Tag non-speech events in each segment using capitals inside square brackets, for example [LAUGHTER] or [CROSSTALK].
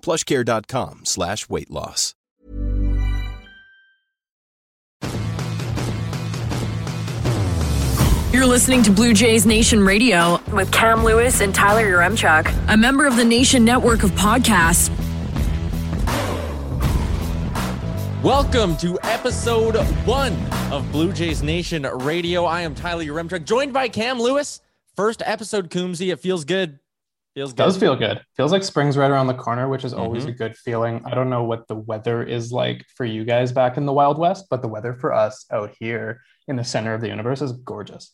plushcare.com slash weight loss. You're listening to Blue Jays Nation Radio with Cam Lewis and Tyler Yaremchuk, a member of the Nation Network of Podcasts. Welcome to episode one of Blue Jays Nation Radio. I am Tyler Yaremchuk, joined by Cam Lewis. First episode, Coombsy. It feels good. Feels good. does feel good. Feels like spring's right around the corner, which is always Mhm. a good feeling. I don't know what the weather is like for you guys back in the Wild West, but the weather for us out here in the center of the universe is gorgeous.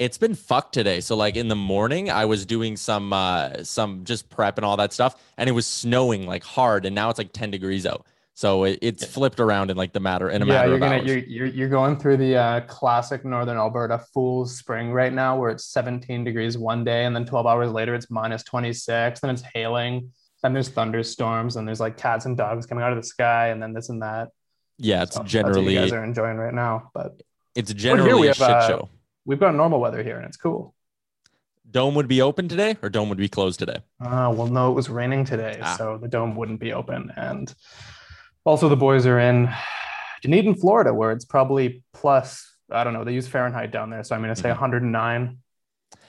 It's been fucked today. So like in the morning, I was doing some uh some just prep and all that stuff, and it was snowing like hard, and now it's like 10 degrees out. So it, it's flipped around in like the matter in a yeah, matter you're of gonna hours. you're, you're you're going through the uh, classic northern Alberta fool's spring right now, where it's 17 degrees one day, and then 12 hours later it's minus 26, then it's hailing, then there's thunderstorms, and there's like cats and dogs coming out of the sky, and then this and that. yeah, it's So that's what generally you guys are enjoying right now, but it's generally we a have, shit uh, show. we've got normal weather here, and it's cool. Dome would be open today, or dome would be closed today. Uh, well, no, it was raining today, Ah. so the dome wouldn't be open. And also, the boys are in Dunedin, Florida, where it's probably plus, I don't know, they use Fahrenheit down there. So I'm going to say Mhm. 109.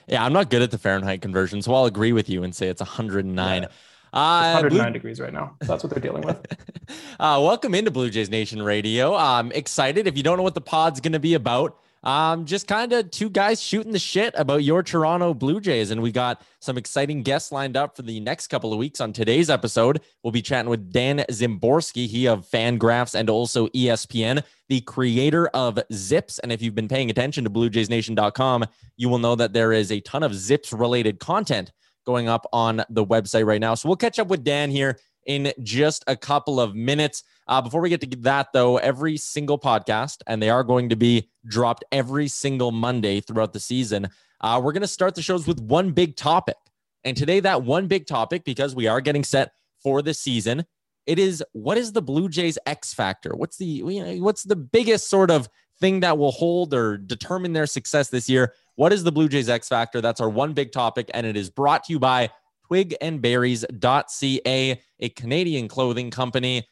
Yeah, I'm not good at the Fahrenheit conversion, so I'll agree with you and say it's 109. Yeah. Uh, 109 Blue- degrees right now. That's what they're dealing with. [LAUGHS] uh, welcome into Blue Jays Nation Radio. I'm excited. If you don't know what the pod's going to be about, um, just kind of two guys shooting the shit about your Toronto Blue Jays. And we got some exciting guests lined up for the next couple of weeks. On today's episode, we'll be chatting with Dan Szymborski, he of Fangraphs and also ESPN, the creator of Zips. And if you've been paying attention to BlueJaysNation.com, you will know that there is a ton of Zips related content going up on the website right now. So we'll catch up with Dan here in just a couple of minutes. Uh, before we get to that, though, every single podcast, and they are going to be dropped every single Monday throughout the season, uh, we're going to start the shows with one big topic. And today, that one big topic, because we are getting set for the season, it is what is the Blue Jays X factor? What's the you know, what's the biggest sort of thing that will hold or determine their success this year? What is the Blue Jays X factor? That's our one big topic, and it is brought to you by twigandberries.ca, a Canadian clothing company.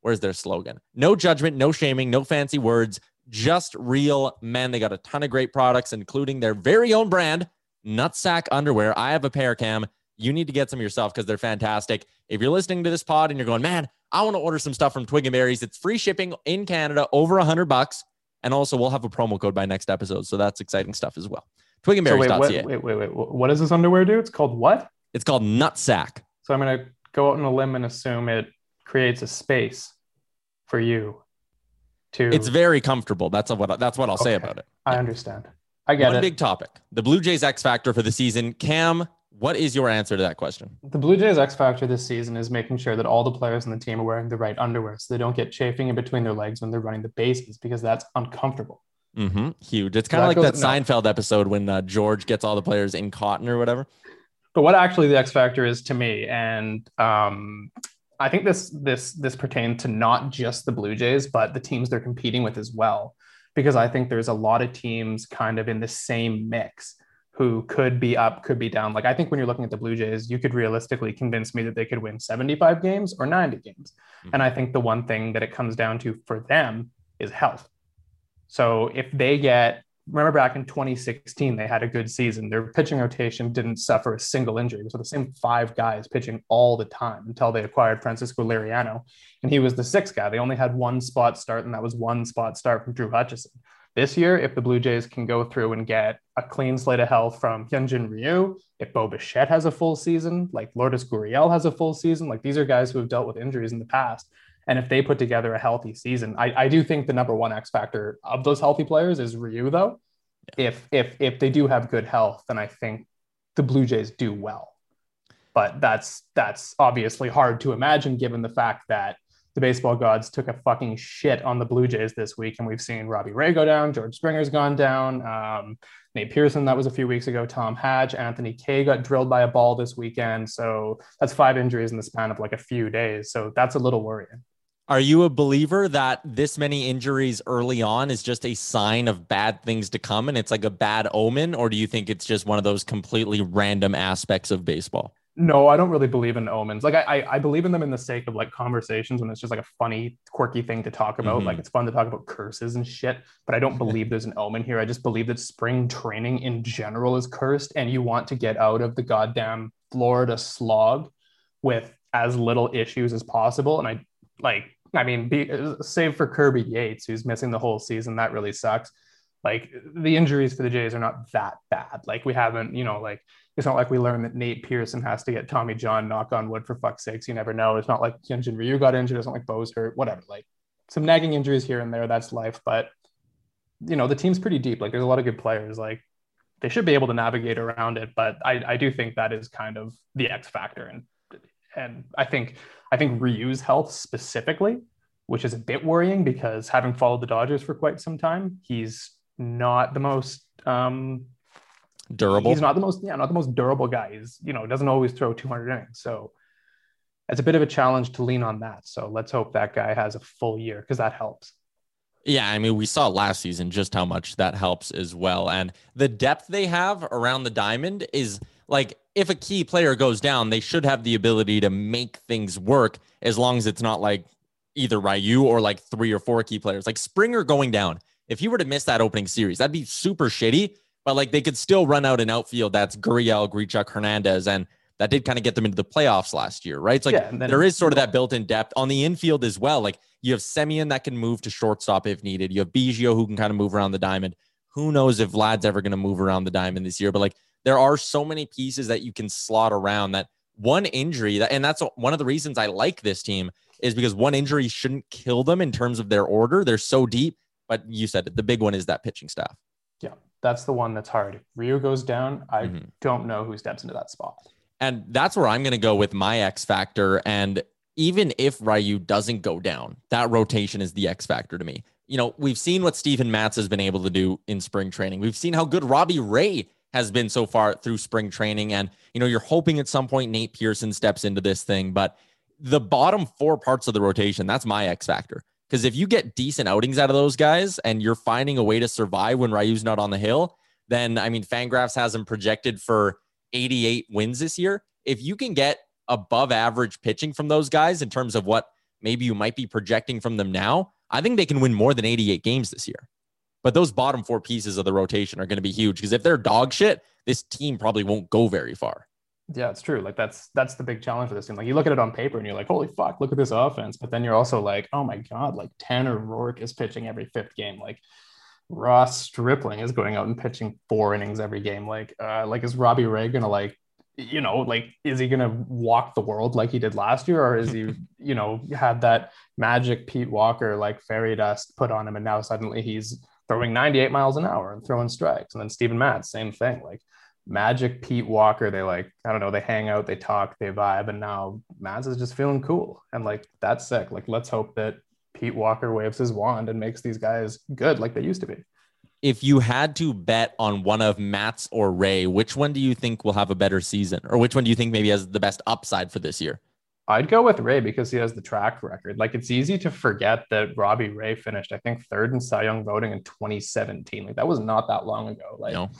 Where's their slogan? No judgment, no shaming, no fancy words, just real men. They got a ton of great products, including their very own brand, Nutsack Underwear. I have a pair, Cam. You need to get some yourself because they're fantastic. If you're listening to this pod and you're going, man, I want to order some stuff from Twig and Berries, it's free shipping in Canada, over a hundred bucks. And also, we'll have a promo code by next episode. So that's exciting stuff as well. Twig So wait, Twigandberries.ca. what, wait, wait, wait. What does this underwear do? It's called what? It's called Nutsack. So I'm going to go out on a limb and assume it creates a space for you to. It's very comfortable. That's what that's what I'll say about it. I understand. I get it. One it. big topic: the Blue Jays X factor for the season. Cam, what is your answer to that question? The Blue Jays X factor this season is making sure that all the players on the team are wearing the right underwear so they don't get chafing in between their legs when they're running the bases because that's uncomfortable. Mm-hmm. Huge. It's kind of like goes- that no. Seinfeld episode when uh, George gets all the players in cotton or whatever. But what actually the X factor is to me, and um, I think this this this pertains to not just the Blue Jays, but the teams they're competing with as well, because I think there's a lot of teams kind of in the same mix who could be up, could be down. Like I think when you're looking at the Blue Jays, you could realistically convince me that they could win 75 games or 90 games. Mhm. And I think the one thing that it comes down to for them is health. So if they get remember back in 2016, they had a good season. Their pitching rotation didn't suffer a single injury. So the same five guys pitching all the time until they acquired Francisco Liriano. And he was the sixth guy. They only had one spot start, and that was one spot start from Drew Hutchison. This year, if the Blue Jays can go through and get a clean slate of health from Hyunjin Ryu, if Bo Bichette has a full season, like Lourdes Gurriel has a full season, like these are guys who have dealt with injuries in the past. And if they put together a healthy season, I, I do think the number one X factor of those healthy players is Ryu, though. Yeah. If if if they do have good health, then I think the Blue Jays do well. But that's that's obviously hard to imagine given the fact that the baseball gods took a fucking shit on the Blue Jays this week, and we've seen Robbie Ray go down, George Springer's gone down, um, Nate Pearson that was a few weeks ago, Tom Hatch, Anthony Kay got drilled by a ball this weekend, so that's five injuries in the span of like a few days. So that's a little worrying. Are you a believer that this many injuries early on is just a sign of bad things to come and it's like a bad omen? Or do you think it's just one of those completely random aspects of baseball? No, I don't really believe in omens. Like I, I, believe in them in the sake of like conversations when it's just like a funny, quirky thing to talk about. Mm-hmm. Like it's fun to talk about curses and shit. But I don't believe there's an omen here. I just believe that spring training in general is cursed, and you want to get out of the goddamn Florida slog with as little issues as possible. And I like I mean, be, save for Kirby Yates, who's missing the whole season, that really sucks. Like the injuries for the Jays are not that bad. Like we haven't, you know, like it's not like we learned that Nate Pearson has to get Tommy John knock on wood for fuck's sakes. You never know. It's not like Hyunjin Ryu got injured. It's not like Bo's hurt. Whatever. Like some nagging injuries here and there. That's life. But you know, the team's pretty deep. Like there's a lot of good players. Like they should be able to navigate around it. But I, I do think that is kind of the X factor. And and I think I think Ryu's health specifically, which is a bit worrying because having followed the Dodgers for quite some time, he's not the most um, durable. He's not the most yeah, not the most durable guy. He's you know doesn't always throw 200 innings, so it's a bit of a challenge to lean on that. So let's hope that guy has a full year because that helps. Yeah, I mean, we saw last season just how much that helps as well. And the depth they have around the diamond is like if a key player goes down, they should have the ability to make things work as long as it's not like either Ryu or like three or four key players. Like Springer going down, if he were to miss that opening series, that'd be super shitty. But like they could still run out an outfield that's Gurriel, Grichuk, Hernandez, and that did kind of get them into the playoffs last year, right? So like yeah, there is sort of that built-in depth on the infield as well. Like you have Semien that can move to shortstop if needed. You have Biggio who can kind of move around the diamond. Who knows if Vlad's ever going to move around the diamond this year? But like there are so many pieces that you can slot around that one injury that and that's one of the reasons I like this team is because one injury shouldn't kill them in terms of their order. They're so deep, but you said it, the big one is that pitching staff. Yeah, that's the one that's hard. If Ryu goes down, I mm-hmm. don't know who steps into that spot. And that's where I'm going to go with my X factor. And even if Ryu doesn't go down, that rotation is the X factor to me. You know, we've seen what Stephen Matz has been able to do in spring training. We've seen how good Robbie Ray has been so far through spring training. And, you know, you're hoping at some point Nate Pearson steps into this thing. But the bottom four parts of the rotation, that's my X factor. Because if you get decent outings out of those guys and you're finding a way to survive when Ryu's not on the hill, then I mean, Fangraphs has him projected for 88 wins this year. If you can get above average pitching from those guys in terms of what maybe you might be projecting from them now, I think they can win more than 88 games this year. But those bottom four pieces of the rotation are going to be huge because if they're dog shit, this team probably won't go very far. Yeah, it's true. Like that's that's the big challenge for this team. Like you look at it on paper and you're like, holy fuck, look at this offense. But then you're also like, oh my god, like Tanner Roark is pitching every fifth game. Like Ross Stripling is going out and pitching four innings every game. Like, uh, like is Robbie Ray gonna like, you know, like is he gonna walk the world like he did last year, or is he, [LAUGHS] you know, had that magic Pete Walker like fairy dust put on him, and now suddenly he's throwing 98 miles an hour and throwing strikes, and then Steven Matz, same thing. Like Magic Pete Walker, they like, I don't know, they hang out, they talk, they vibe, and now Matz is just feeling cool. And like, that's sick. Like, let's hope that Pete Walker waves his wand and makes these guys good like they used to be. If you had to bet on one of Matz or Ray, which one do you think will have a better season? Or which one do you think maybe has the best upside for this year? I'd go with Ray because he has the track record. Like it's easy to forget that Robbie Ray finished, I think, third in Cy Young voting in 2017. Like that was not that long ago. Like no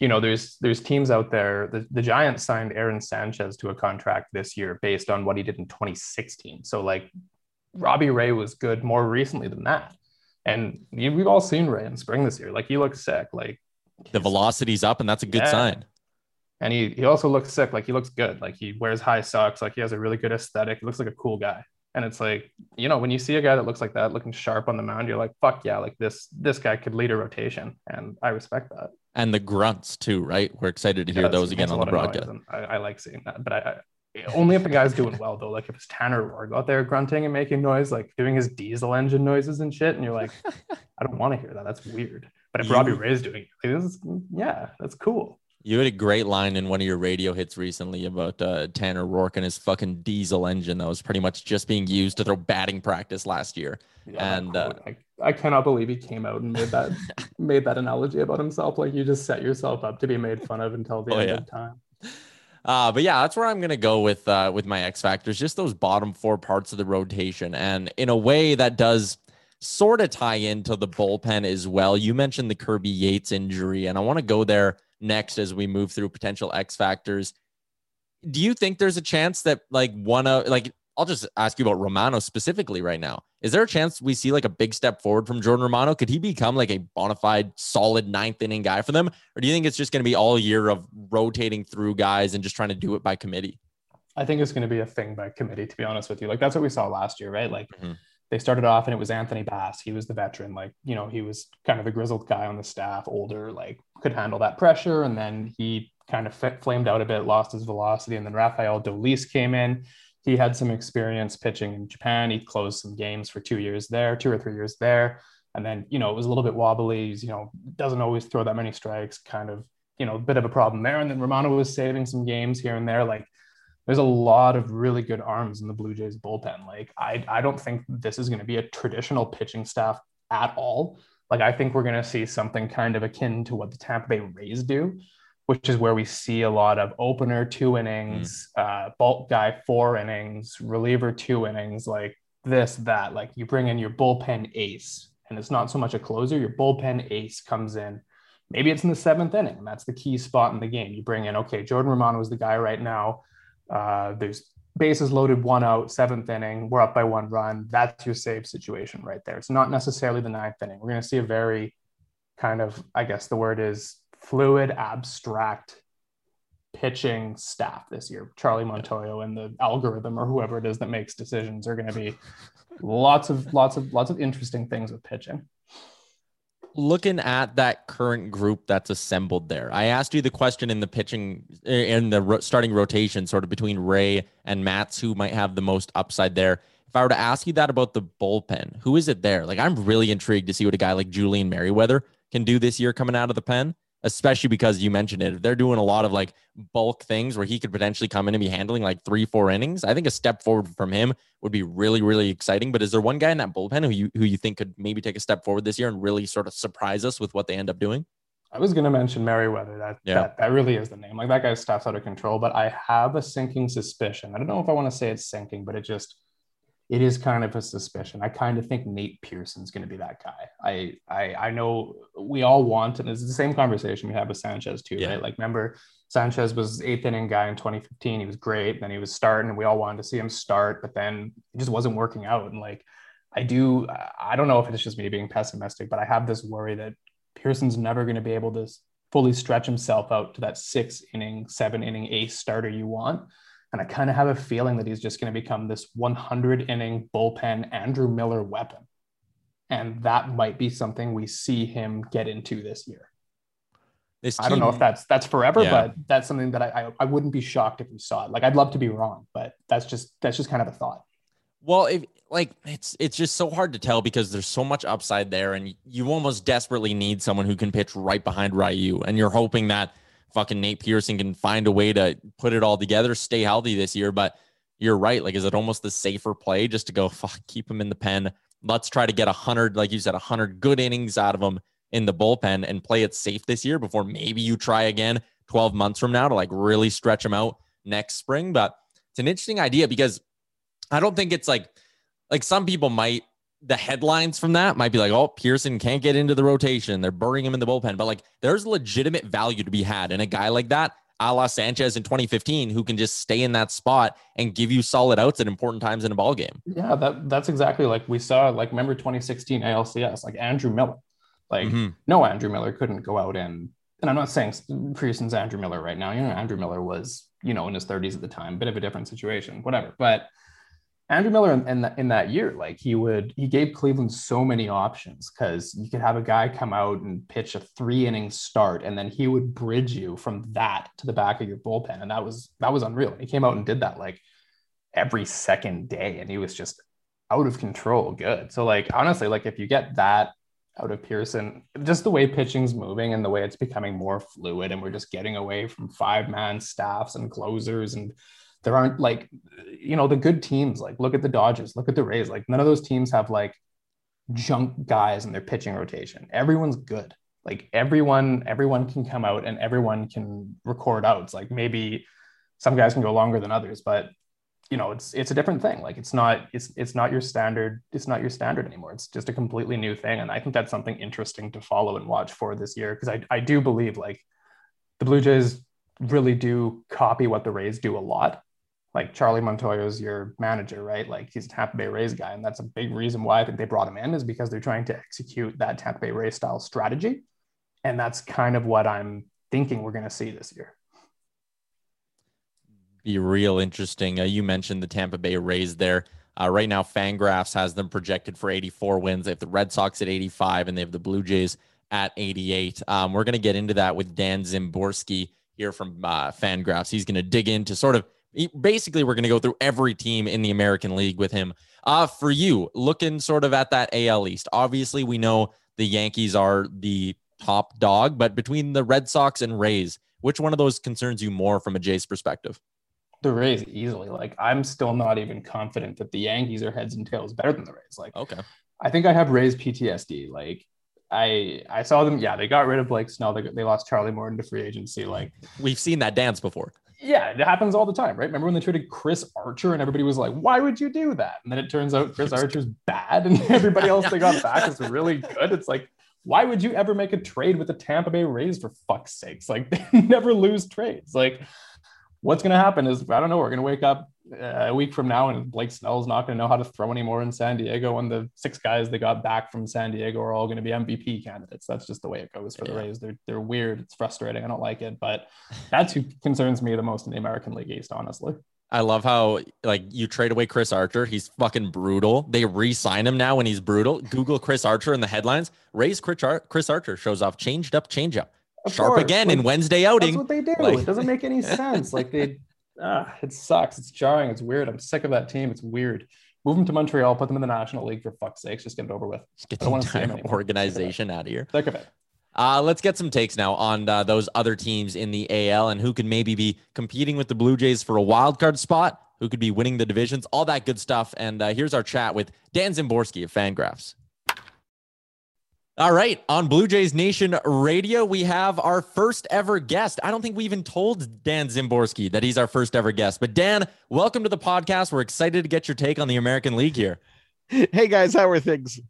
you know, there's there's teams out there. The, the Giants signed Aaron Sanchez to a contract this year based on what he did in 2016. So like Robbie Ray was good more recently than that. And you, we've all seen Ray in spring this year. Like he looks sick. Like the velocity's up, and that's a good Yeah. sign. And he he also looks sick. Like he looks good. Like he wears high socks. Like he has a really good aesthetic. He looks like a cool guy. And it's like, you know, when you see a guy that looks like that, looking sharp on the mound, you're like, fuck yeah, like this this guy could lead a rotation. And I respect that. And the grunts too, right? We're excited to hear Yeah, those again on the lot of noise, broadcast. I, I like seeing that, but I, I only if the guy's doing well though. Like if it's Tanner Roark out there grunting and making noise, like doing his diesel engine noises and shit, and you're like, [LAUGHS] I don't want to hear that. That's weird. But if You- Robbie Ray's doing it, like, this is, yeah, that's cool. You had a great line in one of your radio hits recently about uh, Tanner Roark and his fucking diesel engine that was pretty much just being used to throw batting practice last year. Yeah, And, uh, I, I cannot believe he came out and made that [LAUGHS] made that analogy about himself. Like you just set yourself up to be made fun of until the Oh, end yeah. of time. Uh, but yeah, that's where I'm gonna go with uh, with my X factors, just those bottom four parts of the rotation, and in a way that does sort of tie into the bullpen as well. You mentioned the Kirby Yates injury, and I want to go there next as we move through potential X factors. Do you think there's a chance that like one of like I'll just ask you about Romano specifically right now. Is there a chance we see like a big step forward from Jordan Romano? Could he become like a bona fide solid ninth inning guy for them? Or do you think it's just going to be all year of rotating through guys and just trying to do it by committee? I think it's going to be a thing by committee, to be honest with you. Like that's what we saw last year, right? Like Mhm. They started off and it was Anthony Bass. He was the veteran, like you know, he was kind of the grizzled guy on the staff, older, like could handle that pressure. And then he kind of f- flamed out a bit, lost his velocity. And then Rafael Dolis came in. He had some experience pitching in Japan. He closed some games for two years there, two or three years there. And then, you know, it was a little bit wobbly. He's, you know, doesn't always throw that many strikes, kind of, you know, a bit of a problem there. And then Romano was saving some games here and there. Like there's a lot of really good arms in the Blue Jays bullpen. Like I, I don't think this is going to be a traditional pitching staff at all. Like I think we're going to see something kind of akin to what the Tampa Bay Rays do, which is where we see a lot of opener two innings, uh, bulk guy four innings, reliever two innings, like this that. Like you bring in your bullpen ace, and it's not so much a closer. Your bullpen ace comes in. Maybe it's in the seventh inning. And that's the key spot in the game. You bring in okay, Jordan Romano is the guy right now. Uh, there's bases loaded, one out, seventh inning. We're up by one run. That's your save situation right there. It's not necessarily the ninth inning. We're going to see a very kind of, I guess the word is fluid, abstract pitching staff this year. Charlie Montoyo and the algorithm or whoever it is that makes decisions are going to be [LAUGHS] lots of lots of lots of interesting things with pitching. Looking at that current group that's assembled there, I asked you the question in the pitching eh, in the starting rotation, sort of between Ray and Matz, who might have the most upside there. If I were to ask you that about the bullpen, who is it there? Like, I'm really intrigued to see what a guy like Julian Merryweather can do this year coming out of the pen, especially because you mentioned it. If they're doing a lot of like bulk things where he could potentially come in and be handling like three, four innings, I think a step forward from him would be really, really exciting. But is there one guy in that bullpen who you who you think could maybe take a step forward this year and really sort of surprise us with what they end up doing? I was going to mention Merryweather. That, Yeah. that that really is the name. Like that guy's stuff's out of control. But I have a sinking suspicion. I don't know if I want to say it's sinking, but it just it is kind of a suspicion. I kind of think Nate Pearson's going to be that guy. I I I know we all want, and it's the same conversation we have with Sanchez too, Yeah. right? Like remember Sanchez was eighth inning guy in 2015. He was great. Then he was starting, and we all wanted to see him start, but then it just wasn't working out. And like I do, I don't know if it's just me being pessimistic, but I have this worry that Pearson's never going to be able to fully stretch himself out to that six inning, seven inning ace starter you want. And I kind of have a feeling that he's just going to become this 100 inning bullpen Andrew Miller weapon. And that might be something we see him get into this year. This I don't know if that's that's forever, Yeah. but that's something that I, I I wouldn't be shocked if we saw it. Like I'd love to be wrong, but that's just that's just kind of a thought. Well, if like it's it's just so hard to tell because there's so much upside there, and you almost desperately need someone who can pitch right behind Ryu, and you're hoping that fucking Nate Pearson can find a way to put it all together, stay healthy this year. But you're right. Like, is it almost the safer play just to go fuck, keep him in the pen? Let's try to get a hundred, like you said, a hundred good innings out of him in the bullpen and play it safe this year before maybe you try again 12 months from now to like really stretch him out next spring. But it's an interesting idea because I don't think it's like like some people might the headlines from that might be like, oh, Pearson can't get into the rotation. They're burying him in the bullpen. But like there's legitimate value to be had in a guy like that a la Sanchez in 2015, who can just stay in that spot and give you solid outs at important times in a ball game. Yeah, that that's exactly like we saw. Like remember 2016 ALCS, like Andrew Miller. Like mm-hmm. no, Andrew Miller couldn't go out and and I'm not saying Pearson's Andrew Miller right now. You know, Andrew Miller was you know in his 30s at the time, bit of a different situation, whatever. But Andrew Miller in, in, in, that year, like he would, he gave Cleveland so many options because you could have a guy come out and pitch a three inning start, and then he would bridge you from that to the back of your bullpen, and that was that was unreal. He came out and did that like every second day, and he was just out of control, good. So like honestly, like if you get that out of Pearson, just the way pitching's moving and the way it's becoming more fluid, and we're just getting away from five man staffs and closers and there aren't like you know the good teams like look at the dodgers look at the rays like none of those teams have like junk guys in their pitching rotation. Everyone's good. Like everyone everyone can come out and everyone can record outs. Like maybe some guys can go longer than others but you know it's it's a different thing. Like it's not it's it's not your standard it's not your standard anymore. It's just a completely new thing and i think that's something interesting to follow and watch for this year because I, I do believe like the blue jays really do copy what the rays do a lot like Charlie Montoyo is your manager, right? Like he's a Tampa Bay Rays guy. And that's a big reason why I think they brought him in is because they're trying to execute that Tampa Bay Rays style strategy. And that's kind of what I'm thinking we're going to see this year. Be real interesting. Uh, you mentioned the Tampa Bay Rays there. Uh, right now, Fangraphs has them projected for 84 wins. They have the Red Sox at 85, and they have the Blue Jays at 88. Um, we're going to get into that with Dan Szymborski here from uh, Fangraphs. He's going to dig into sort of basically we're going to go through every team in the American League with him. Uh, for you, looking sort of at that AL East, obviously we know the Yankees are the top dog, but between the Red Sox and Rays, which one of those concerns you more from a Jays perspective? The Rays easily. Like I'm still not even confident that the Yankees are heads and tails better than the Rays. Like okay, I think I have Rays PTSD. Like I I saw them. Yeah, they got rid of Blake Snell. They, they lost Charlie Morton to free agency. Like we've seen that dance before. Yeah, it happens all the time, right? Remember when they traded Chris Archer and everybody was like, "Why would you do that?" And then it turns out Chris [LAUGHS] Archer's bad, and [LAUGHS] everybody else they got back is really good. It's like, why would you ever make a trade with the Tampa Bay Rays for fuck's sakes? Like [LAUGHS] they never lose trades. Like what's going to happen is I don't know. We're going to wake up uh, a week from now and Blake Snell's not going to know how to throw anymore in San Diego. And the six guys they got back from San Diego are all going to be MVP candidates. That's just the way it goes for yeah. the Rays. They're they're weird. It's frustrating. I don't like it, but that's who concerns me the most in the American League East, honestly. I love how like you trade away Chris Archer. He's fucking brutal. They re-sign him now when he's brutal. Google Chris Archer in the headlines. Rays Chris, Ar- Chris Archer shows off changed up, change up. Of Sharp course. again like, in Wednesday outing. That's what they do. Like, it doesn't make any [LAUGHS] sense. Like they, ah, it sucks. It's jarring. It's weird. I'm sick of that team. It's weird. Move them to Montreal. Put them in the National League for fuck's sake. Just get it over with. Just get the entire organization out of here. Sick of it. Uh, let's get some takes now on uh, those other teams in the AL and who could maybe be competing with the Blue Jays for a wild card spot, who could be winning the divisions, all that good stuff. And uh, here's our chat with Dan Szymborski of Fangraphs. All right. On Blue Jays Nation Radio, we have our first ever guest. I don't think we even told Dan Szymborski that he's our first ever guest. But Dan, welcome to the podcast. We're excited to get your take on the American League here. [LAUGHS] Hey guys, how are things?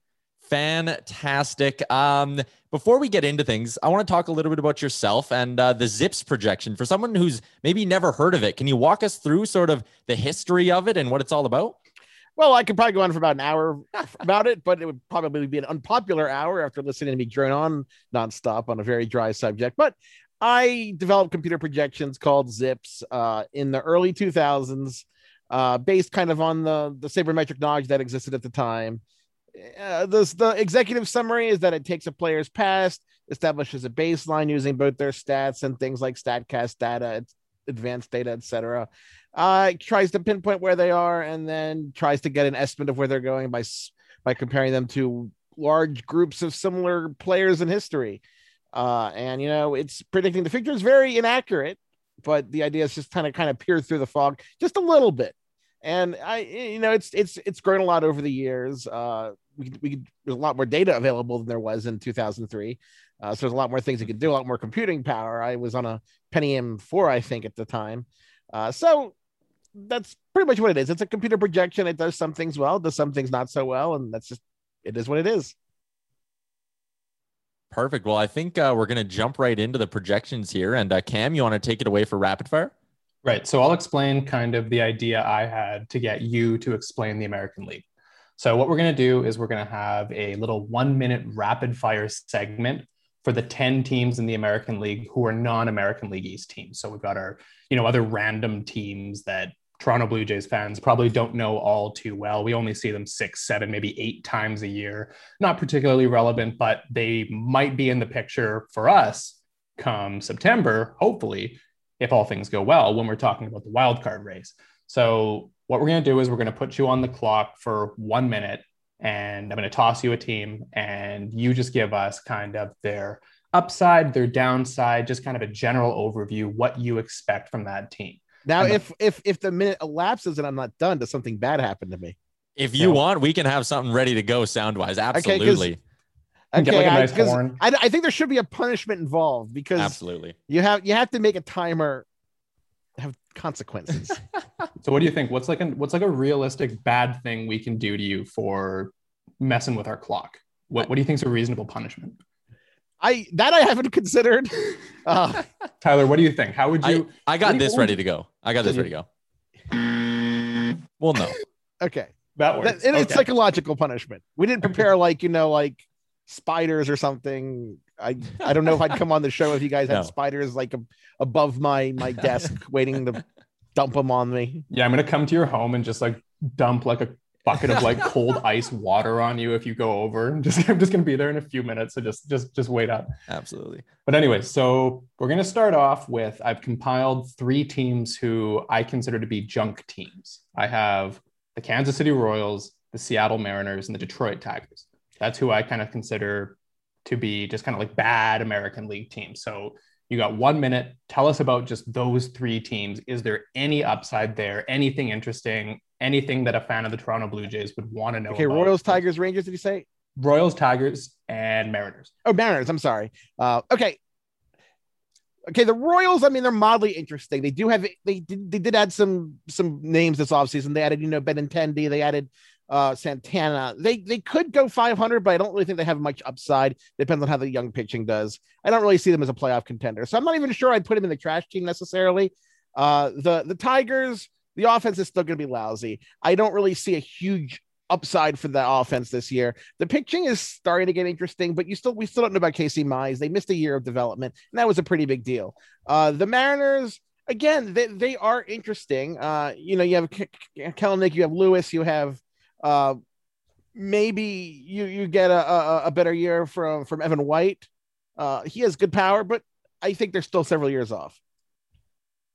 Fantastic. Um, before we get into things, I want to talk a little bit about yourself and uh, the Zips projection. For someone who's maybe never heard of it, can you walk us through sort of the history of it and what it's all about? Well, I could probably go on for about an hour about it, but it would probably be an unpopular hour after listening to me drone on nonstop on a very dry subject. But I developed computer projections called Zips uh, in the early 2000s, uh, based kind of on the, the sabermetric knowledge that existed at the time. Uh, the, the executive summary is that it takes a player's past, establishes a baseline using both their stats and things like StatCast data, advanced data, etc uh, tries to pinpoint where they are and then tries to get an estimate of where they're going by by comparing them to large groups of similar players in history. Uh, and you know, it's predicting the future is very inaccurate, but the idea is just kind of kind of peer through the fog just a little bit. And I, you know, it's it's it's grown a lot over the years. Uh, we, we there's a lot more data available than there was in 2003. Uh, so there's a lot more things you could do, a lot more computing power. I was on a Pentium 4, I think, at the time. Uh, so that's pretty much what it is. It's a computer projection. It does some things well, does some things not so well, and that's just it is what it is. Perfect. Well, I think uh, we're going to jump right into the projections here. And uh, Cam, you want to take it away for rapid fire? Right. So I'll explain kind of the idea I had to get you to explain the American League. So what we're going to do is we're going to have a little one minute rapid fire segment for the 10 teams in the American League who are non-American League East teams. So we've got our, you know, other random teams that Toronto Blue Jays fans probably don't know all too well. We only see them six, seven, maybe eight times a year. Not particularly relevant, but they might be in the picture for us come September, hopefully, if all things go well, when we're talking about the wild card race. So what we're going to do is we're going to put you on the clock for one minute and I'm going to toss you a team and you just give us kind of their upside, their downside, just kind of a general overview, what you expect from that team. Now, the- if if if the minute elapses and I'm not done, does something bad happen to me? If you Yeah. want, we can have something ready to go sound wise. Absolutely. Get like a I- nice 'cause horn. I, I think there should be a punishment involved because Absolutely. you have you have to make a timer have consequences. [LAUGHS] So what do you think? What's like a what's like a realistic bad thing we can do to you for messing with our clock? What what do you think is a reasonable punishment? I that I haven't considered. [LAUGHS] Uh, Tyler, what do you think? How would you I got What do you this ready to go. I got this ready to go. Well, no. okay, that That- works? it- it's Okay. psychological punishment. We didn't prepare like you know like spiders or something. I [LAUGHS] I don't know if I'd come on the show if you guys had No. spiders like ab- above my my desk [LAUGHS] waiting to dump them on me. Yeah, I'm gonna come to your home and just like dump like a bucket of like cold [LAUGHS] ice water on you if you go over. Just I'm just gonna be there in a few minutes. So just just just wait up. Absolutely. But anyway, so we're gonna start off with I've compiled three teams who I consider to be junk teams. I have the Kansas City Royals, the Seattle Mariners, and the Detroit Tigers. That's who I kind of consider to be just kind of like bad American League teams. So you got one minute. Tell us about just those three teams. Is there any upside there? Anything interesting? Anything that a fan of the Toronto Blue Jays would want to know? Okay, about? Royals, Tigers, Rangers. Did you say? Royals, Tigers, and Mariners. Oh, Mariners. I'm sorry. Uh, okay. Okay, the Royals. I mean, they're mildly interesting. They do have they did they did add some some names this offseason. They added you know Benintendi. They added uh Santana. They they could go 500, but I don't really think they have much upside. Depends on how the young pitching does. I don't really see them as a playoff contender. So I'm not even sure I'd put them in the trash team necessarily. Uh, the the Tigers. The offense is still going to be lousy. I don't really see a huge upside for the offense this year. The pitching is starting to get interesting, but you still we still don't know about Casey Mize. They missed a year of development, and that was a pretty big deal. Uh, the Mariners, again, they, they are interesting. Uh, you know, you have K- K- you have Lewis, you have uh, maybe you you get a, a, a better year from from Evan White. Uh, he has good power, but I think they're still several years off.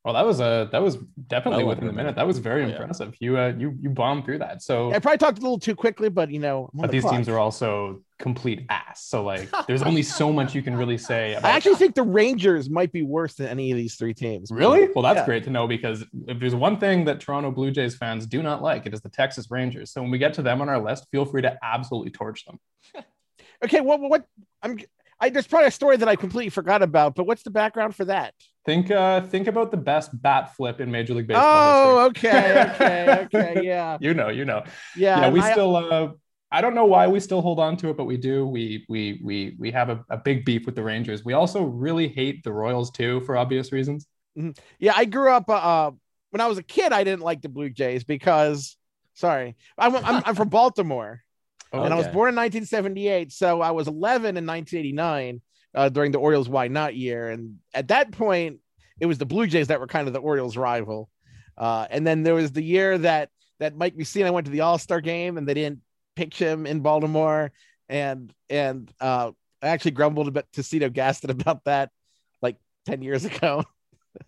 Well, that was a that was definitely Well within the minute. That was very Oh, yeah. impressive. You uh, you you bombed through that. So, I probably talked a little too quickly, but you know, but the these clock. teams are also complete ass. So like, [LAUGHS] there's only so much you can really say. About I actually think the Rangers might be worse than any of these three teams. Really? Well, that's Yeah. great to know because if there's one thing that Toronto Blue Jays fans do not like, it is the Texas Rangers. So when we get to them on our list, feel free to absolutely torch them. [LAUGHS] Okay, what what I'm I there's probably a story that I completely forgot about, but what's the background for that? Think uh think about the best bat flip in Major League Baseball. Oh, history. okay, okay, okay, [LAUGHS] yeah, you know, you know. yeah. Yeah, we I- still uh I don't know why we still hold on to it, but we do. We we we we have a, a big beef with the Rangers. We also really hate the Royals too, for obvious reasons. yeah, I grew up. Uh, uh, when I was a kid, I didn't like the Blue Jays because, sorry, I'm I'm, I'm from Baltimore, Oh, [LAUGHS] and I was born in 1978, so I was 11 in 1989 uh, during the Orioles why not year, and at that point, it was the Blue Jays that were kind of the Orioles rival, uh, and then there was the year that that Mike Mussina went to the All Star game and they didn't pick him in Baltimore, and and uh, I actually grumbled a bit to Cito Gaston [LAUGHS] about that like 10 years ago.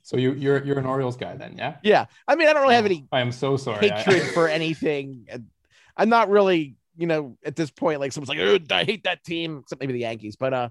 So you you're you're an Orioles guy then, yeah? yeah, I mean, I don't really have any I am so sorry. Hatred [LAUGHS] for anything. I'm not really, you know, at this point, like someone's like, "Ugh, I hate that team, except maybe the Yankees. But uh,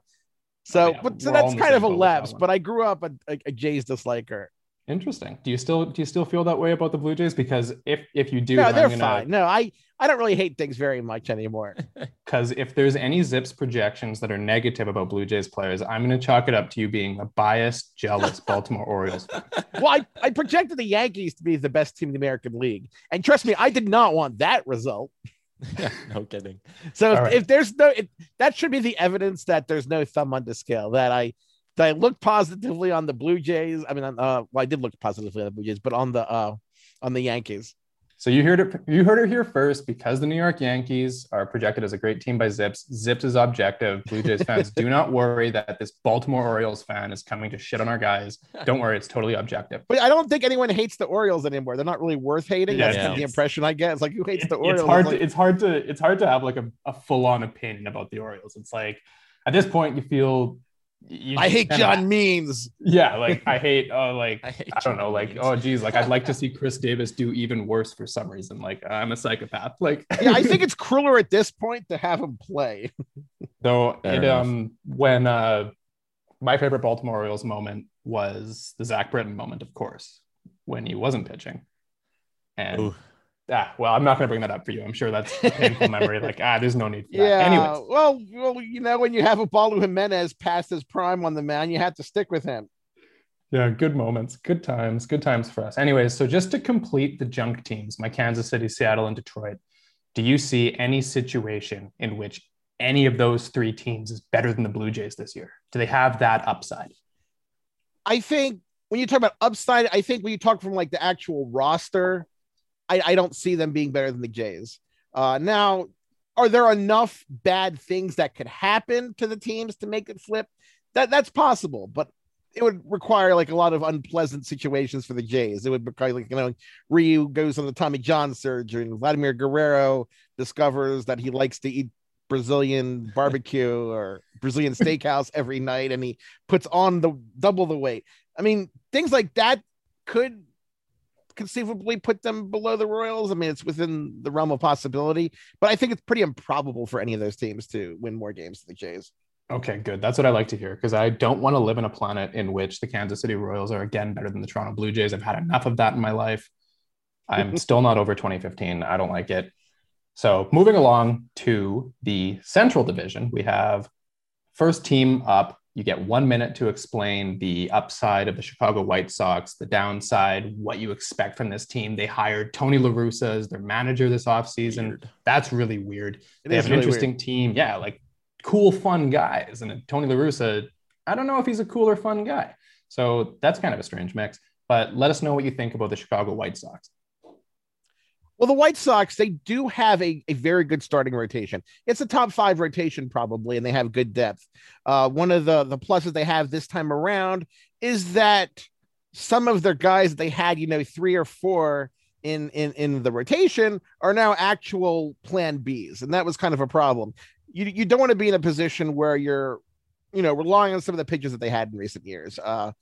so, Oh, yeah, but so we're that's kind of a same boat with that lapse. But I grew up a, a, a Jays disliker. Interesting. Do you still do you still feel that way about the Blue Jays? Because if if you do, No, they're I'm gonna, fine. No, I I don't really hate things very much anymore. [LAUGHS] Because if there's any Zips projections that are negative about Blue Jays players, I'm going to chalk it up to you being a biased, jealous [LAUGHS] Baltimore Orioles. well, I, I projected the Yankees to be the best team in the American League, and trust me, I did not want that result. [LAUGHS] Yeah, no kidding. So if, All right. if there's no, it, that should be the evidence that there's no thumb on the scale. That I that I looked positively on the Blue Jays. I mean, on, uh, well, I did look positively on the Blue Jays, but on the uh, on the Yankees. So you heard it. You heard it here first. Because the New York Yankees are projected as a great team by Zips. Zips is objective. Blue Jays fans, do not worry that this Baltimore Orioles fan is coming to shit on our guys. Don't worry, it's totally objective. But I don't think anyone hates the Orioles anymore. They're not really worth hating. Yeah, That's kind of the impression I get. It's like who hates the Orioles? It's hard. Like, To, it's hard to. It's hard to have like a, a full on opinion about the Orioles. It's like at this point you feel. You I hate kinda- John Means. Yeah, like I hate. Oh, like [LAUGHS] I I, don't John know. Like Means. oh, geez, like I'd like to [LAUGHS] see Chris Davis do even worse for some reason. Like I'm a psychopath. Like Yeah, I think [LAUGHS] it's crueler at this point to have him play. Though Fair it enough. um when uh my favorite Baltimore Orioles moment was the Zach Britton moment, of course, when he wasn't pitching. And Ooh. Ah, well, I'm not gonna bring that up for you. I'm sure that's a painful memory. Like, ah, there's no need for that. Yeah. Anyways, Well, well, you know, when you have a Ubaldo Jimenez past his prime on the mound, you have to stick with him. yeah, good moments, good times, good times for us. Anyways, so just to complete the junk teams, my Kansas City, Seattle, and Detroit, do you see any situation in which any of those three teams is better than the Blue Jays this year? Do they have that upside? I think when you talk about upside, I think when you talk from like the actual roster, I, I don't see them being better than the Jays. Uh, now, are there enough bad things that could happen to the teams to make it flip? That that's possible, but it would require like a lot of unpleasant situations for the Jays. It would require like you know Ryu goes on the Tommy John surgery, and Vladimir Guerrero discovers that he likes to eat Brazilian barbecue [LAUGHS] or Brazilian steakhouse every night, and he puts on the double the weight. I mean, things like that could conceivably put them below the Royals. I mean, it's within the realm of possibility, but I think it's pretty improbable for any of those teams to win more games than the Jays. Okay, good. That's what I like to hear because I don't want to live in a planet in which the Kansas City Royals are again better than the Toronto Blue Jays. I've had enough of that in my life. I'm [LAUGHS] still not over 2015. I don't like it. So, moving along to the Central Division, we have first team up. You get one minute to explain the upside of the Chicago White Sox, the downside, what you expect from this team. They hired Tony La Russa as their manager this offseason. Weird. That's really weird It they have an really interesting team. Yeah, like cool, fun guys. And Tony La Russa, I don't know if he's a cool or fun guy. So that's kind of a strange mix. But let us know what you think about the Chicago White Sox. Well, the White Sox, they do have a, a very good starting rotation. It's a top five rotation, probably, and they have good depth. Uh, one of the, the pluses they have this time around is that some of their guys they had, you know, three or four in, in, in the rotation are now actual plan Bs. And that was kind of a problem. You, you don't want to be in a position where you're, you know, relying on some of the pitchers that they had in recent years. Uh,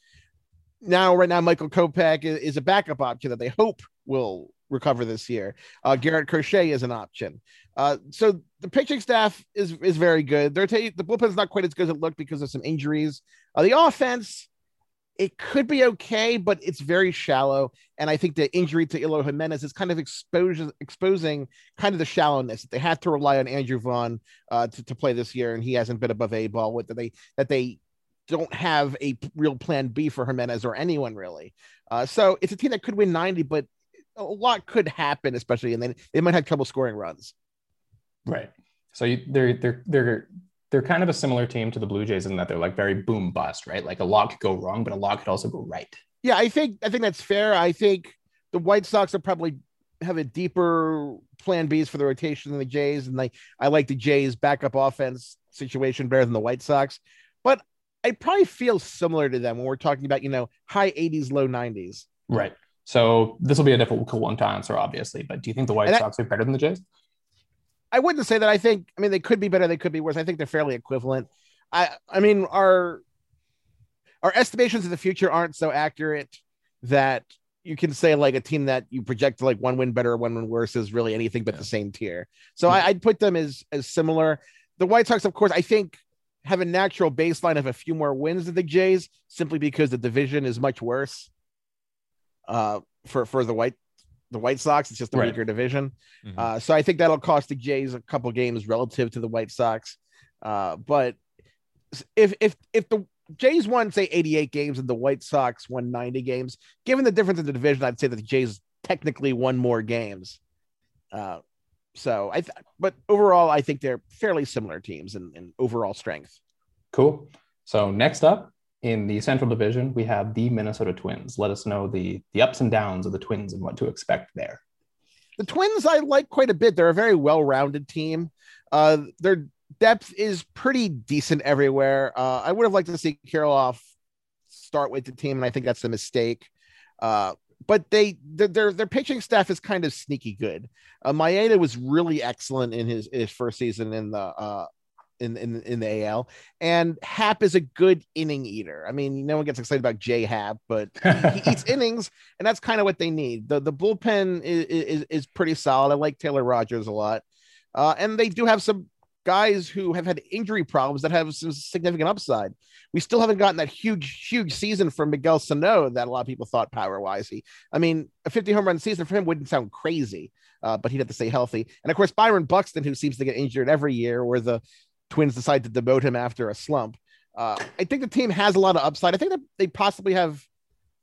now, right now, Michael Kopech is, is a backup option that they hope will recover this year. Uh, Garrett Crochet is an option. Uh, so the pitching staff is is very good. They're ta- the bullpen's not quite as good as it looked because of some injuries. Uh, the offense, it could be okay, but it's very shallow. And I think the injury to Eloy Jimenez is kind of exposes exposing kind of the shallowness. that They had to rely on Andrew Vaughn uh, to, to play this year, and he hasn't been above A ball with that they that they don't have a real plan B for Jimenez or anyone really. Uh, so it's a team that could win 90, but a lot could happen, especially and then they might have trouble scoring runs. Right. So you, they're they're they're they're kind of a similar team to the Blue Jays in that they're like very boom bust, right? Like a lot could go wrong, but a lot could also go right. Yeah, I think I think that's fair. I think the White Sox are probably have a deeper plan Bs for the rotation than the Jays, and like I like the Jays backup offense situation better than the White Sox. But I probably feel similar to them when we're talking about you know high 80s, low 90s. Right. So this will be a difficult one to answer, obviously. But do you think the White And I- Sox are better than the Jays? I wouldn't say that. I think I mean they could be better, they could be worse. I think they're fairly equivalent. I I mean our our estimations of the future aren't so accurate that you can say like a team that you project like one win better, one win worse is really anything but the same tier. So hmm. I, I'd put them as as similar. The White Sox, of course, I think have a natural baseline of a few more wins than the Jays, simply because the division is much worse. Uh, for for the White the White Sox, it's just a Right. weaker division. Mhm. Uh, so I think that'll cost the Jays a couple games relative to the White Sox. Uh, but if if if the Jays won say 88 games and the White Sox won 90 games, given the difference in the division, I'd say that the Jays technically won more games. Uh, so I, th- but overall, I think they're fairly similar teams in, in overall strength. Cool. So next up in the Central Division, we have the Minnesota Twins. Let us know the the ups and downs of the Twins and what to expect there. The Twins I like quite a bit. They're a very well-rounded team. Uh, their depth is pretty decent everywhere. Uh, I would have liked to see Kirilloff start with the team, and I think that's a mistake. Uh, but they their their pitching staff is kind of sneaky good. Uh, Maeda was really excellent in his his first season in the uh in in in the AL, and Happ is a good inning eater. I mean, no one gets excited about J Happ, but he, he eats [LAUGHS] innings, and that's kind of what they need. the The bullpen is, is is pretty solid. I like Taylor Rogers a lot, uh, and they do have some guys who have had injury problems that have some significant upside. We still haven't gotten that huge, huge season from Miguel Sano that a lot of people thought power wise. He, I mean, a 50 home run season for him wouldn't sound crazy, uh, but he'd have to stay healthy. And of course, Byron Buxton, who seems to get injured every year, where the Twins decide to demote him after a slump. Uh, I think the team has a lot of upside. I think that they possibly have,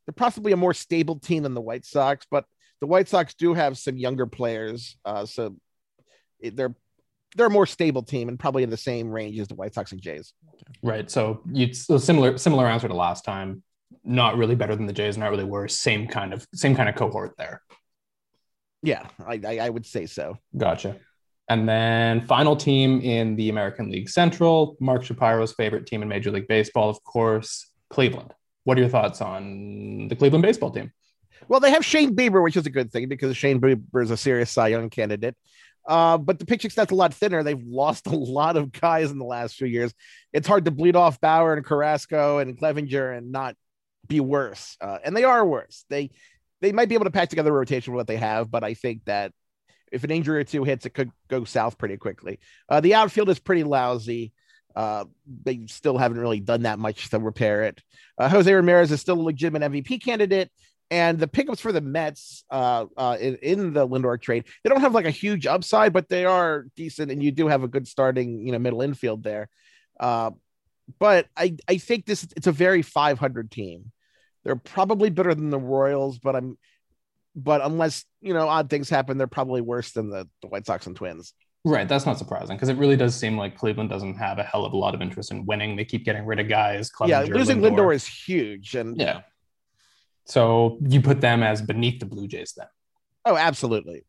they're possibly a more stable team than the White Sox, but the White Sox do have some younger players. Uh, so they're they're a more stable team and probably in the same range as the White Sox and Jays. Right. So you so similar similar answer to last time. Not really better than the Jays, not really worse. Same kind of same kind of cohort there. Yeah, I, I, I would say so. Gotcha. And then final team in the American League Central, Mark Shapiro's favorite team in Major League Baseball, of course, Cleveland. What are your thoughts on the Cleveland baseball team? Well, they have Shane Bieber, which is a good thing because Shane Bieber is a serious Cy Young candidate. Uh, but the pitching staff's a lot thinner. They've lost a lot of guys in the last few years. It's hard to bleed off Bauer and Carrasco and Clevinger and not be worse. Uh, and they are worse. They they might be able to patch together a rotation with what they have, but I think that if an injury or two hits, it could go south pretty quickly. Uh, the outfield is pretty lousy. Uh, they still haven't really done that much to repair it. Uh, Jose Ramirez is still a legitimate MVP candidate and the pickups for the Mets uh, uh, in, in, the Lindor trade, they don't have like a huge upside, but they are decent, and you do have a good starting, you know, middle infield there. Uh, but I, I think this it's a very 500 team. They're probably better than the Royals, but I'm, but unless you know odd things happen, they're probably worse than the, the White Sox and Twins. Right, that's not surprising because it really does seem like Cleveland doesn't have a hell of a lot of interest in winning. They keep getting rid of guys. yeah, losing Lindor. Lindor is huge, and yeah, so you put them as beneath the Blue Jays then. Oh, absolutely.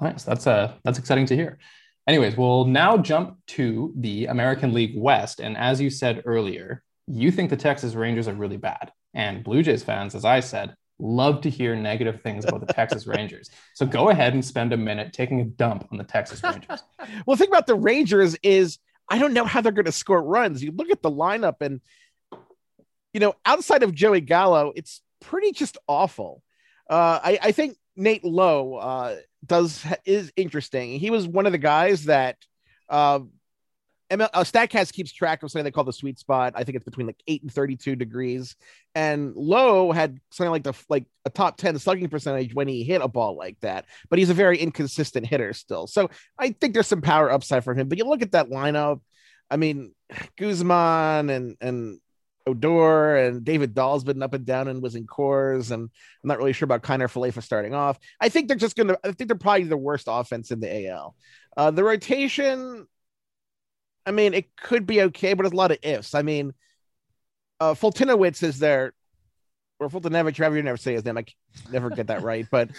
Nice. That's uh that's exciting to hear. Anyways, we'll now jump to the American League West. And as you said earlier, you think the Texas Rangers are really bad. And Blue Jays fans, as I said, love to hear negative things about the Texas [LAUGHS] Rangers. So go ahead and spend a minute taking a dump on the Texas Rangers. [LAUGHS] well, the thing about the Rangers is I don't know how they're going to score runs. You look at the lineup and you know, outside of Joey Gallo, it's pretty just awful. Uh, I, I think Nate Lowe uh, does is interesting. He was one of the guys that uh, ML, uh, Statcast keeps track of something they call the sweet spot. I think it's between like eight and thirty-two degrees. And Lowe had something like the like a top ten slugging percentage when he hit a ball like that. But he's a very inconsistent hitter still. So I think there's some power upside for him. But you look at that lineup. I mean, [SIGHS] Guzman and and Odor and David Dahl's been up and down and was in Coors, and I'm not really sure about Kiner Falefa starting off. I think they're just gonna. I think they're probably the worst offense in the AL. Uh, the rotation, I mean, it could be okay, but there's a lot of ifs. I mean, uh, Foltynewicz is there, or Fultonevich, however you never say his name. I never get that right, but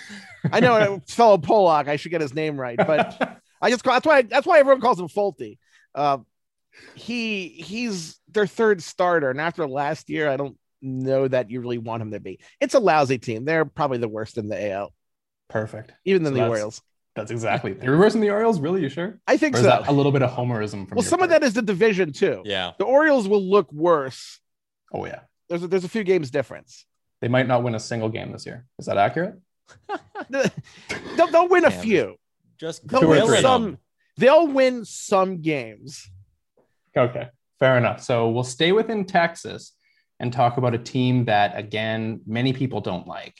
I know a [LAUGHS] fellow Pollock. I should get his name right, but I just call that's why that's why everyone calls him Folty. Uh, he he's their third starter, and after last year, I don't know that you really want him to be. It's a lousy team. They're probably the worst in the AL. Perfect. Even than so the Orioles. That's exactly. They're worse than the Orioles. Really, you sure? I think so. a little bit of homerism. From well, some part? of that is the division too. Yeah. The Orioles will look worse. Oh yeah. There's a, there's a few games difference. They might not win a single game this year. Is that accurate? [LAUGHS] they'll, they'll win a few. Just they'll win some. They'll win some games. Okay, fair enough. So we'll stay within Texas and talk about a team that, again, many people don't like,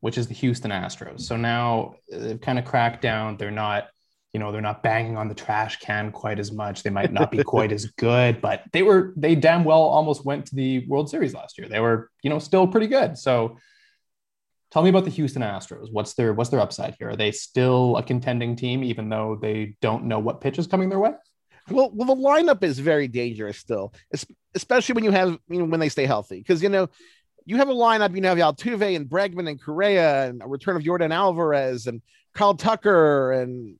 which is the Houston Astros. So now uh, they've kind of cracked down. They're not, you know, they're not banging on the trash can quite as much. They might not be [LAUGHS] quite as good, but they were, they damn well almost went to the World Series last year. They were, you know, still pretty good. So Tell me about the Houston Astros. What's their what's their upside here? Are they still a contending team, even though they don't know what pitch is coming their way? Well, well, the lineup is very dangerous still, especially when you have you know when they stay healthy. Because you know, you have a lineup, you have Altuve and Bregman and Correa and a return of Yordan Alvarez and Kyle Tucker and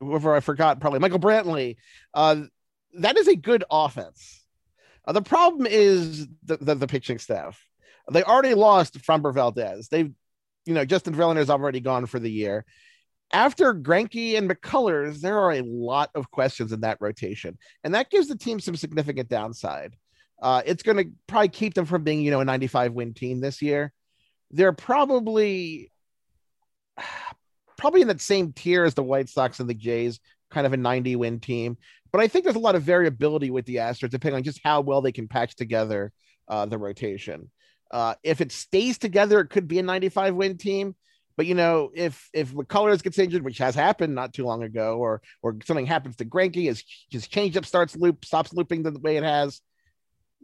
whoever I forgot, probably Michael Brantley. Uh, that is a good offense. Uh, the problem is the, the, the pitching staff. They already lost Framber Valdez. They've, you know, Justin Verlander's already gone for the year. After Greinke and McCullers, there are a lot of questions in that rotation, and that gives the team some significant downside. Uh, it's going to probably keep them from being, you know, a 95 win team this year. They're probably [SIGHS] probably in that same tier as the White Sox and the Jays, kind of a 90 win team. But I think there's a lot of variability with the Astros depending on just how well they can patch together uh, the rotation. Uh, if it stays together, it could be a 95 win team. But you know, if if McCullers gets injured, which has happened not too long ago, or or something happens to Greinke, his his changeup starts loop stops looping the way it has,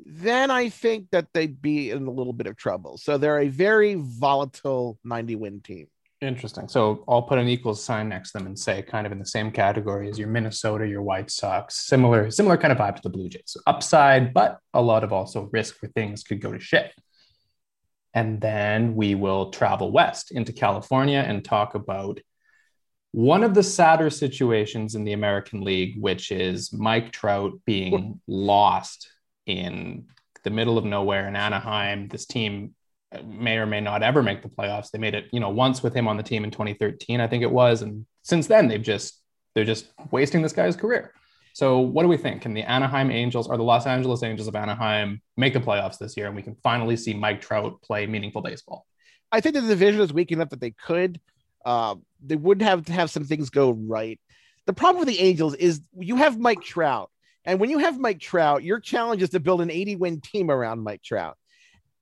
then I think that they'd be in a little bit of trouble. So they're a very volatile 90 win team. Interesting. So I'll put an equals sign next to them and say kind of in the same category as your Minnesota, your White Sox, similar, similar kind of vibe to the Blue Jays. So upside, but a lot of also risk where things could go to shit. And then we will travel west into California and talk about one of the sadder situations in the American League, which is Mike Trout being lost in the middle of nowhere in Anaheim. This team may or may not ever make the playoffs. They made it, you know, once with him on the team in 2013, I think it was, and since then they've just they're just wasting this guy's career. So what do we think? Can the Anaheim Angels or the Los Angeles Angels of Anaheim make the playoffs this year, and we can finally see Mike Trout play meaningful baseball? I think the division is weak enough that they could. Uh, they would have to have some things go right. The problem with the Angels is you have Mike Trout, and when you have Mike Trout, your challenge is to build an 80 win team around Mike Trout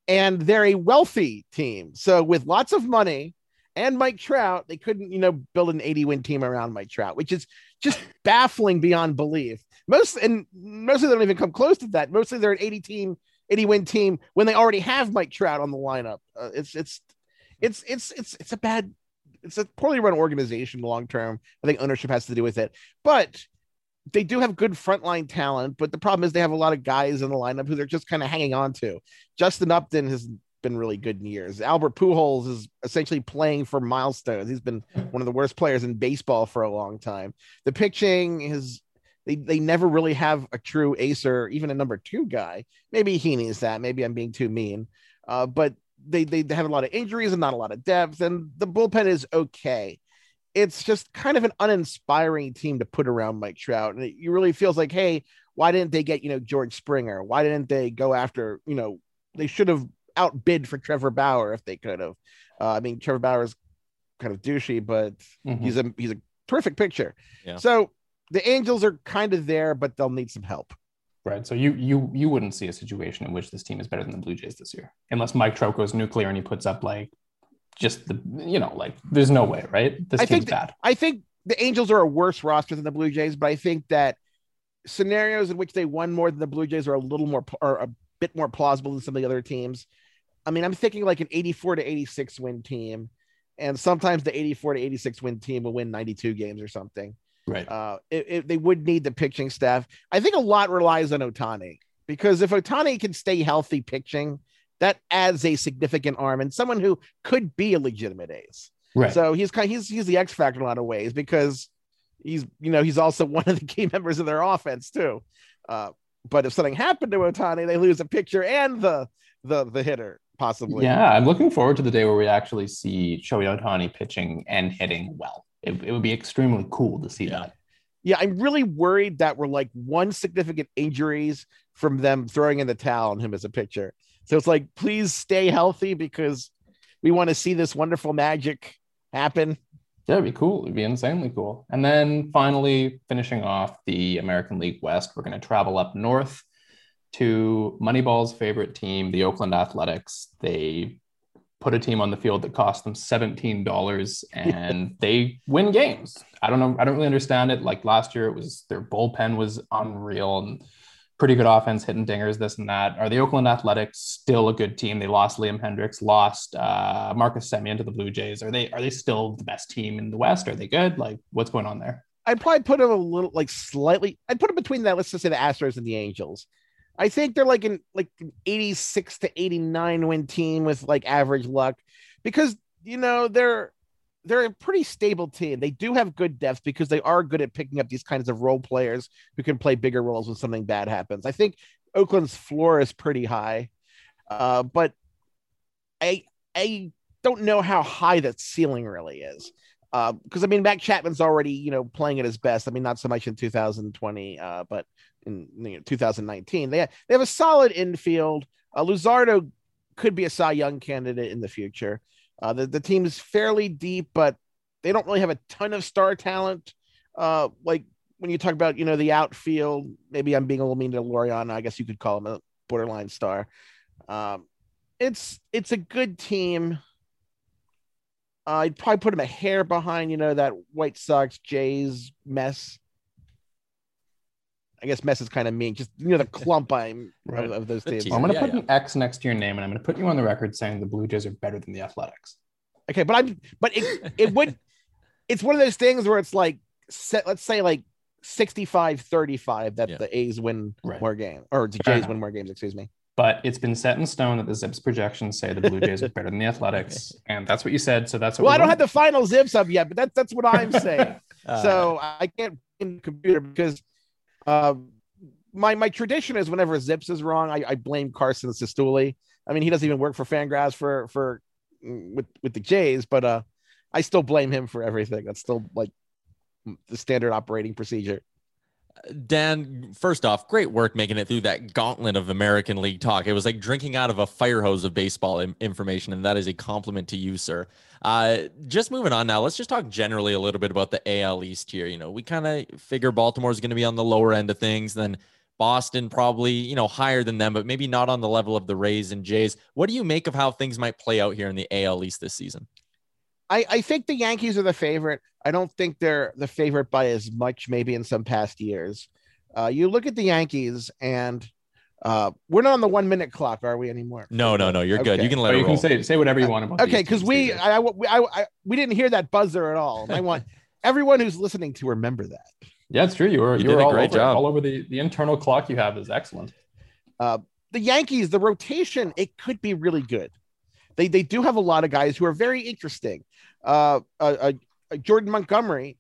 and they're a wealthy team. So with lots of money and Mike Trout, they couldn't, you know, build an 80 win team around Mike Trout, which is just [SIGHS] baffling beyond belief. Most and mostly they don't even come close to that. Mostly they're an 80 team, 80 win team when they already have Mike Trout on the lineup. Uh, it's it's it's it's it's it's a bad, it's a poorly run organization long term. I think ownership has to do with it, but they do have good frontline talent, but the problem is they have a lot of guys in the lineup who they're just kind of hanging on to. Justin Upton has been really good in years. Albert Pujols is essentially playing for milestones. He's been one of the worst players in baseball for a long time. The pitching is they, they never really have a true ace or even a number two guy. Maybe Heaney is that. Maybe I'm being too mean. Uh, but they, they have a lot of injuries and not a lot of depth, and the bullpen is okay it's just kind of an uninspiring team to put around Mike Trout. And it really feels like, hey, why didn't they get, you know, George Springer? Why didn't they go after, you know, they should have outbid for Trevor Bauer if they could have. Uh, I mean, Trevor Bauer is kind of douchey, but mm-hmm. he's a he's a terrific pitcher. Yeah. So the Angels are kind of there, but they'll need some help. Right. So you you you wouldn't see a situation in which this team is better than the Blue Jays this year, unless Mike Trout goes nuclear and he puts up like just the you know like there's no way right this I think bad. I think the Angels are a worse roster than the Blue Jays, but I think that scenarios in which they won more than the Blue Jays are a little more are a bit more plausible than some of the other teams. I mean, I'm thinking like an 84 to 86 win team, and sometimes the 84 to 86 win team will win 92 games or something. Right. Uh, it, it, they would need the pitching staff. I think a lot relies on Ohtani because if Ohtani can stay healthy pitching, that adds a significant arm and someone who could be a legitimate ace. Right. So he's kind of, he's he's the X factor in a lot of ways because he's you know he's also [LAUGHS] one of the key members of their offense too. Uh, but if something happened to Ohtani, they lose a pitcher and the the the hitter possibly. Yeah, I'm looking forward to the day where we actually see Shohei Ohtani pitching and hitting well. It, it would be extremely cool to see yeah. that. Yeah, I'm really worried that we're like one significant injuries from them throwing in the towel on him as a pitcher. So it's like, please stay healthy because we want to see this wonderful magic happen. Yeah, it'd be cool. It'd be insanely cool. And then finally, finishing off the American League West, we're going to travel up north to Moneyball's favorite team, the Oakland Athletics. They put a team on the field that cost them $17 [LAUGHS] and they win games. I don't know. I don't really understand it. Like last year, it was their bullpen was unreal. And pretty good offense, hitting dingers, this and that. Are the Oakland Athletics still a good team? They lost Liam Hendriks, lost uh, Marcus Semien to the Blue Jays. Are they are they still the best team in the West? Are they good? Like, what's going on there? I'd probably put them a little like slightly. I'd put them between that. Let's just say the Astros and the Angels. I think they're like in like an 86 to 89 win team with like average luck because you know they're they're a pretty stable team. They do have good depth because they are good at picking up these kinds of role players who can play bigger roles when something bad happens. I think Oakland's floor is pretty high, uh, but I I don't know how high that ceiling really is. Because uh, I mean, Matt Chapman's already you know playing at his best. I mean, not so much in 2020, uh, but in you know, 2019. They have, they have a solid infield. Uh, Luzardo could be a Cy Young candidate in the future. Uh, the, the team is fairly deep, but they don't really have a ton of star talent. Uh, like when you talk about, you know, the outfield, maybe I'm being a little mean to Laureano. I guess you could call him a borderline star. Um, it's it's a good team. Uh, I'd probably put him a hair behind, you know, that White Sox Jays mess. I guess mess is kind of mean, just you know the [LAUGHS] clump I'm right. of, of, those teams. I'm going to yeah, put yeah. an X next to your name, and I'm going to put you on the record saying the Blue Jays are better than the Athletics. Okay, but I'm but it it would [LAUGHS] it's one of those things where it's like set, let's say like 65 35 that yeah. the A's win right. more games or the Jays win more games, excuse me. But it's been set in stone that the Zips projections say the Blue Jays are better than the Athletics, [LAUGHS] and that's what you said. So that's what. Well, I don't going. have the final Zips up yet, but that's that's what I'm saying. uh, so I can't in the computer because uh, my my tradition is whenever Zips is wrong, I, I blame Carson Cistulli. I mean, he doesn't even work for Fangraphs for for with with the Jays, but uh, I still blame him for everything. That's still like the standard operating procedure. Dan, first off, great work making it through that gauntlet of American League talk. It was like drinking out of a fire hose of baseball information, and that is a compliment to you, sir. Uh, just moving on now, let's just talk generally a little bit about the AL East here. You know, we kind of figure Baltimore is going to be on the lower end of things, then Boston probably, you know, higher than them, but maybe not on the level of the Rays and Jays. What do you make of how things might play out here in the AL East this season? I, I think the Yankees are the favorite. I don't think they're the favorite by as much, maybe in some past years. Uh, you look at the Yankees, and uh, we're not on the one minute clock, are we anymore? No, no, no. You're okay. good. You can let you can say say whatever you want about. Okay, because we I, I, I, I, we didn't hear that buzzer at all. I want [LAUGHS] everyone who's listening to remember that. Yeah, it's true. You were you, you were all over, job. all over the the internal clock you have is excellent. Uh, the Yankees, the rotation, it could be really good. They they do have a lot of guys who are very interesting. Uh, uh, uh Jordan Montgomery,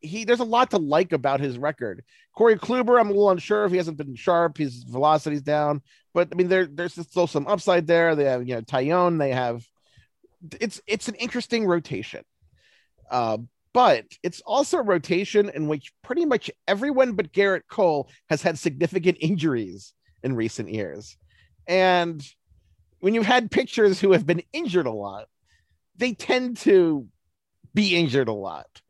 he there's a lot to like about his record. Corey Kluber, I'm a little unsure if he hasn't been sharp. His velocity's down, but I mean there there's still some upside there. They have you know Taillon. They have it's it's an interesting rotation, uh, but it's also a rotation in which pretty much everyone but Gerrit Cole has had significant [LAUGHS] injuries in recent years, and when you've had pitchers who have been injured a lot, they tend to be injured a lot.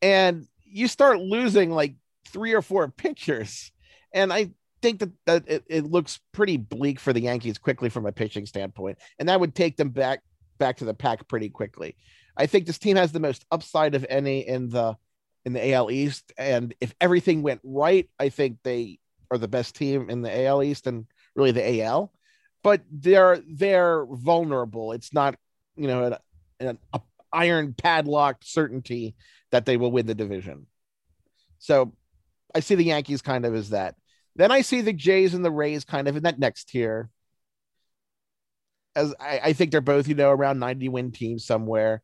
And you start losing like three or four pitchers. And I think that, that it, it looks pretty bleak for the Yankees quickly from a pitching standpoint. And that would take them back back to the pack pretty quickly. I think this team has the most upside of any in the in the AL East. And if everything went right, I think they are the best team in the AL East and really the AL. But they're they're vulnerable. It's not you know an, an iron padlocked certainty that they will win the division. So I see the Yankees kind of as that. Then I see the Jays and the Rays kind of in that next tier. As I, I think they're both, you know, around 90 win teams somewhere.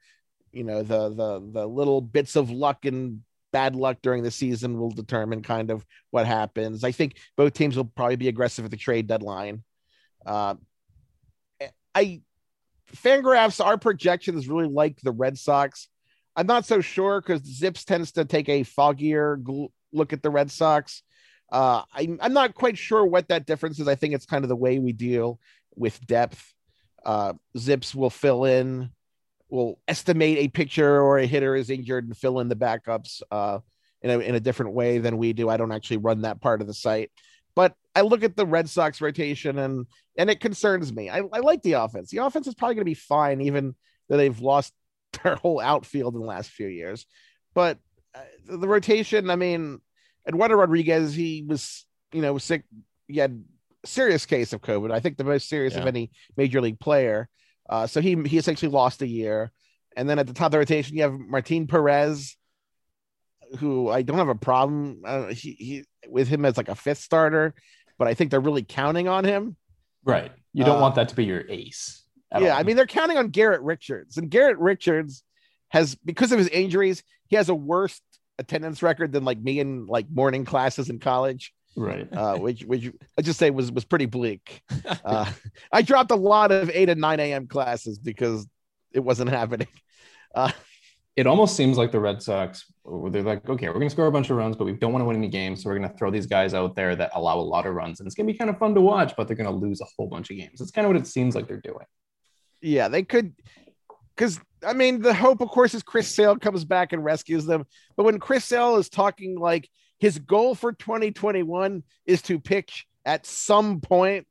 You know, the the the little bits of luck and bad luck during the season will determine kind of what happens. I think both teams will probably be aggressive at the trade deadline. Uh, I Fangraphs, our projections really like the Red Sox. I'm not so sure because Zips tends to take a foggier gl- look at the Red Sox. Uh, I'm, I'm not quite sure what that difference is. I think it's kind of the way we deal with depth. Uh, Zips will fill in, will estimate a pitcher or a hitter is injured and fill in the backups uh, in, a, in a different way than we do. I don't actually run that part of the site. I look at the Red Sox rotation and and it concerns me. I, I like the offense. The offense is probably going to be fine, even though they've lost [LAUGHS] their whole outfield in the last few years. But uh, the rotation, I mean, Eduardo Rodriguez, he was you know sick he had serious case of COVID. I think the most serious of any major league player. Uh, so he he essentially lost a year. And then at the top of the rotation, you have Martin Perez, who I don't have a problem uh, he, he with him as like a fifth starter, but I think they're really counting on him. Right. You don't Uh, want that to be your ace. Yeah, all. I mean they're counting on Garrett Richards, and Garrett Richards has because of his injuries, he has a worse attendance record than like me in like morning classes in college. right. uh, which which I just say was was pretty bleak. [LAUGHS] Uh, I dropped a lot of eight and nine a.m. classes because it wasn't happening. Uh, It almost seems like the Red Sox, they're like, okay, we're going to score a bunch of runs, but we don't want to win any games. So we're going to throw these guys out there that allow a lot of runs. And it's going to be kind of fun to watch, but they're going to lose a whole bunch of games. That's kind of what it seems like they're doing. yeah, they could, because I mean the hope, of course, is Chris Sale comes back and rescues them. But when Chris Sale is talking like his goal for 2021 is to pitch at some point,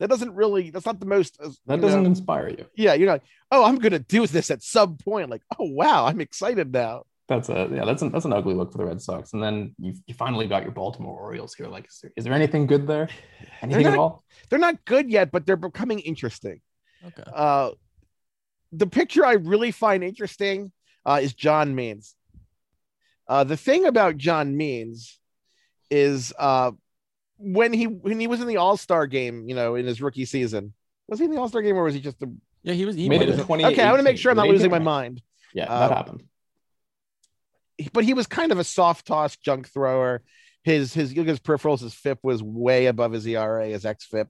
that doesn't really. That's not the most. uh, That doesn't know- inspire you. yeah, you're like, oh, I'm gonna do this at some point. Like, oh wow, I'm excited now. That's a yeah, that's an that's an ugly look for the Red Sox. And then you you finally got your Baltimore Orioles here. Like, is there, is there anything good there? [SIGHS] Anything at not- all? They're not good yet, but they're becoming interesting. Okay. uh the picture I really find interesting uh, is John Means. Uh, the thing about John Means is uh, when he when he was in the All Star game, you know, in his rookie season, was he in the All Star game or was he just the? Yeah, he was. He Made might it have to been. 20. Okay, I want to make sure I'm not losing my mind. Yeah, that um, happened. But he was kind of a soft toss junk thrower. His his you look at his peripherals, his FIP was way above his ERA, his XFIP,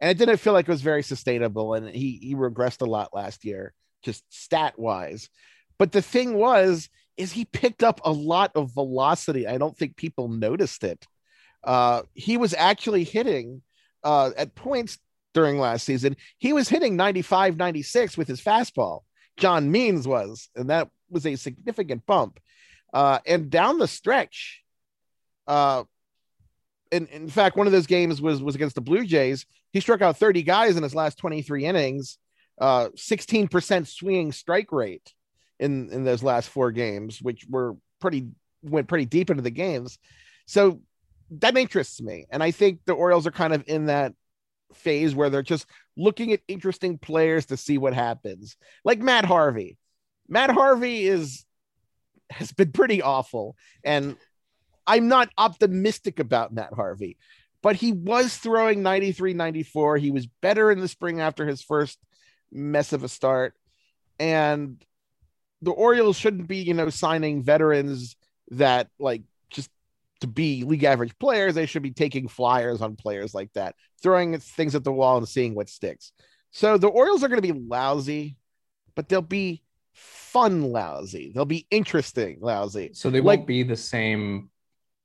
and it didn't feel like it was very sustainable. And he he regressed a lot last year, just stat wise. But the thing was, is he picked up a lot of velocity. I don't think people noticed it. Uh, he was actually hitting uh, at points during last season. He was hitting 95, 96 with his fastball. John Means was, and that was a significant bump. Uh, and down the stretch, uh, and in fact, one of those games was was against the Blue Jays. He struck out 30 guys in his last 23 innings, uh, 16% swinging strike rate in in those last four games, which were pretty went pretty deep into the games. So that interests me, and I think the Orioles are kind of in that phase where they're just looking at interesting players to see what happens, like Matt Harvey. Matt Harvey is has been pretty awful, and I'm not optimistic about Matt Harvey, but he was throwing 93, 94. He was better in the spring after his first mess of a start, and the Orioles shouldn't be, you know, signing veterans that like to be league average players. They should be taking flyers on players like that, throwing things at the wall and seeing what sticks. So the Orioles are going to be lousy, but they'll be fun lousy. They'll be interesting lousy. So they like- won't be the same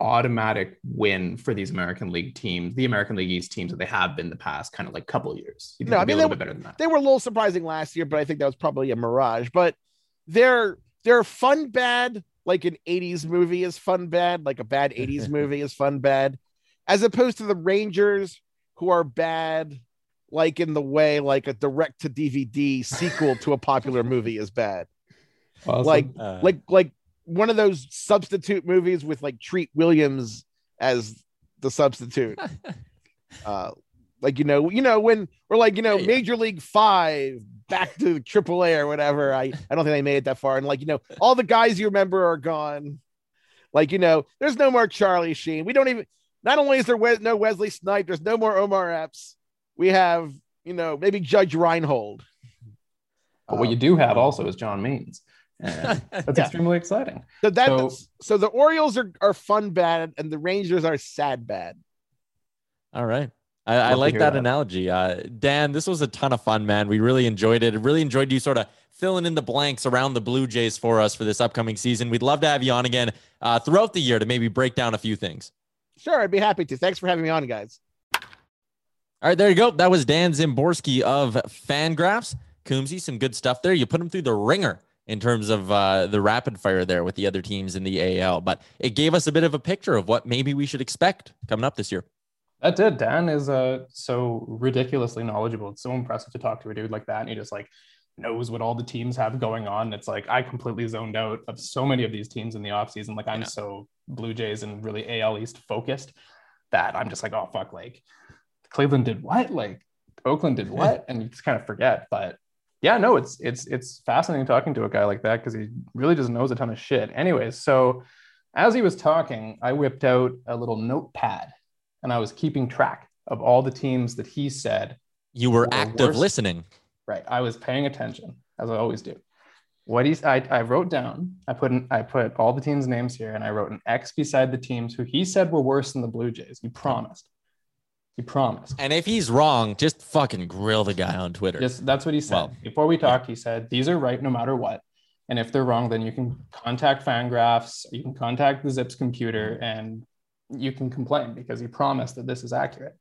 automatic win for these American League teams, the American League East teams that they have been the past kind of like couple years. No, I mean, a they bit better than that. They were a little surprising last year, but I think that was probably a mirage. But they're they're fun bad, like an 80s movie is fun bad, like a bad 80s [LAUGHS] movie is fun bad, as opposed to the Rangers who are bad, like in the way like a direct to DVD sequel to a popular movie is bad. Awesome. Like Uh, like like one of those substitute movies with like Treat Williams as the substitute. [LAUGHS] uh like you know, you know, when or like you know, Yeah, yeah. Major League Five back to Triple A or whatever. I I don't think they made it that far. And like you know, all the guys you remember are gone. Like you know, there's no more Charlie Sheen. We don't even. Not only is there Wes, no Wesley Snipe, there's no more Omar Epps. We have you know maybe Judge Reinhold. but what you do have also is John Means. And [LAUGHS] that's Yeah. extremely exciting. So that So- so, so the Orioles are, are fun bad and the Rangers are sad bad. All right. I, I like that, that. analogy. Uh, Dan, this was a ton of fun, man. We really enjoyed it. Really enjoyed you sort of filling in the blanks around the Blue Jays for us for this upcoming season. We'd love to have you on again uh, throughout the year to maybe break down a few things. Sure, I'd be happy to. Thanks for having me on, guys. All right, there you go. That was Dan Szymborski of Fangraphs. Coombsy, some good stuff there. You put him through the ringer in terms of uh, the rapid fire there with the other teams in the AL, but it gave us a bit of a picture of what maybe we should expect coming up this year. That did. Dan is uh so ridiculously knowledgeable. It's so impressive to talk to a dude like that. And he just like knows what all the teams have going on. It's like I completely zoned out of so many of these teams in the offseason. Like I'm Yeah. so Blue Jays and really AL East focused. that, I'm just like, oh fuck, like Cleveland did what? Like Oakland did what? [LAUGHS] And you just kind of forget. But yeah, no, it's it's it's fascinating talking to a guy like that because he really just knows a ton of shit. Anyways, so as he was talking, I whipped out a little notepad and I was keeping track of all the teams that he said. You were active worst. listening. Right. I was paying attention, as I always do. What he's I, I wrote down, I put in, I put all the teams' names here and I wrote an X beside the teams who he said were worse than the Blue Jays. He promised. He promised. And if he's wrong, just fucking grill the guy on Twitter. Yes, that's what he said. Well, Before we talked, he said, These are right no matter what. And if they're wrong, then you can contact Fangraphs, you can contact the Zips computer, and you can complain because he promised that this is accurate.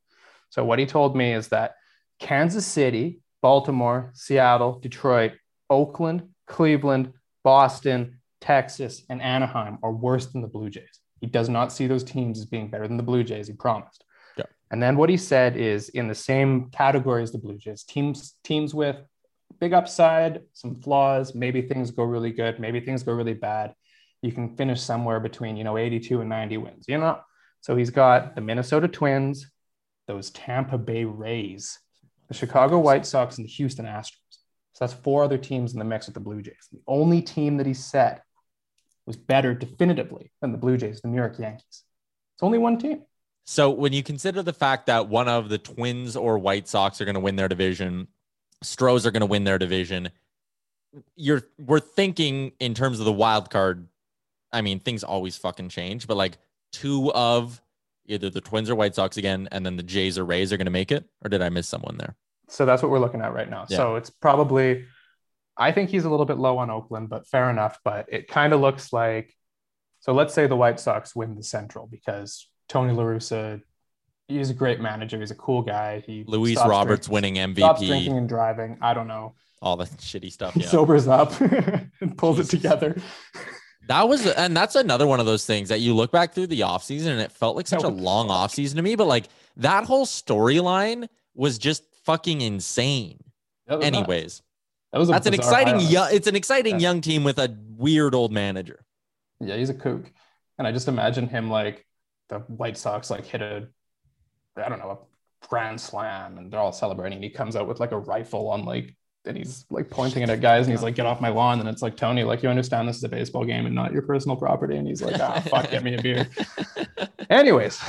So what he told me is that Kansas City, Baltimore, Seattle, Detroit, Oakland, Cleveland, Boston, Texas, and Anaheim are worse than the Blue Jays. He does not see those teams as being better than the Blue Jays. He promised. Yeah. And then what he said is in the same category as the Blue Jays, teams teams with big upside, some flaws. Maybe things go really good. Maybe things go really bad. You can finish somewhere between you know 82 and 90 wins. You know, so he's got the Minnesota Twins, those Tampa Bay Rays, the Chicago White Sox, and the Houston Astros. So that's four other teams in the mix with the Blue Jays. The only team that he said was better definitively than the Blue Jays, the New York Yankees. It's only one team. So when you consider the fact that one of the Twins or White Sox are going to win their division, Stros are going to win their division, you're we're thinking in terms of the wild card. I mean, things always fucking change, but like two of either the Twins or White Sox again, and then the Jays or Rays are going to make it, or did I miss someone there? So that's what we're looking at right now. Yeah. So it's probably, I think he's a little bit low on Oakland, but fair enough. But it kind of looks like, so let's say the White Sox win the Central because Tony La Russa, he's a great manager. He's a cool guy. He Luis Roberts drinking, winning MVP. Stops drinking and driving. I don't know. All the shitty stuff. He sobers up [LAUGHS] and pulls Jesus. it together. That was, and that's another one of those things that you look back through the offseason and it felt like such a long offseason to me. But like that whole storyline was just fucking insane. That Anyways, that was that's an exciting young. It's an exciting yeah. young team with a weird old manager. Yeah, he's a kook, and I just imagine him like the White Sox like hit a, I don't know, a grand slam, and they're all celebrating. And he comes out with like a rifle on like and he's like pointing it at guys and he's like, get off my lawn. And it's like, Tony, like, you understand this is a baseball game and not your personal property. And he's like, ah, [LAUGHS] fuck, get me a beer. Anyways,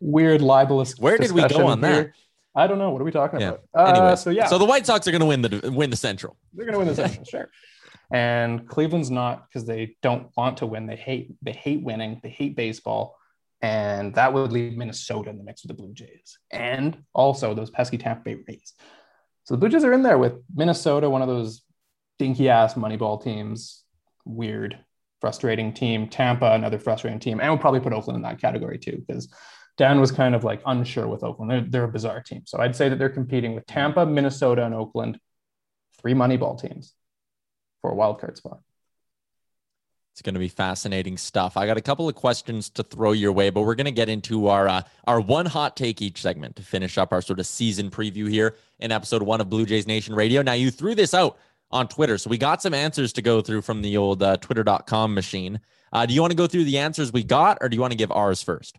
weird libelous. Where did we go on that? I don't know. What are we talking yeah. about? Uh, anyway, so yeah. So the White Sox are going to win the win the Central. They're going to win the Central, sure. And Cleveland's not because they don't want to win. They hate they hate winning. They hate baseball, and that would leave Minnesota in the mix with the Blue Jays, and also those pesky Tampa Bay Rays. So the Blue Jays are in there with Minnesota, one of those dinky ass Moneyball teams. Weird, frustrating team. Tampa, another frustrating team, and we'll probably put Oakland in that category too because Dan was kind of like unsure with Oakland. They're, they're a bizarre team. So I'd say that they're competing with Tampa, Minnesota, and Oakland, three Moneyball teams for a wild card spot. It's going to be fascinating stuff. I got a couple of questions to throw your way, but we're going to get into our uh, our one hot take each segment to finish up our sort of season preview here in episode one of Blue Jays Nation Radio. Now you threw this out on Twitter, so we got some answers to go through from the old uh, Twitter.com machine. Uh, do you want to go through the answers we got, or do you want to give ours first?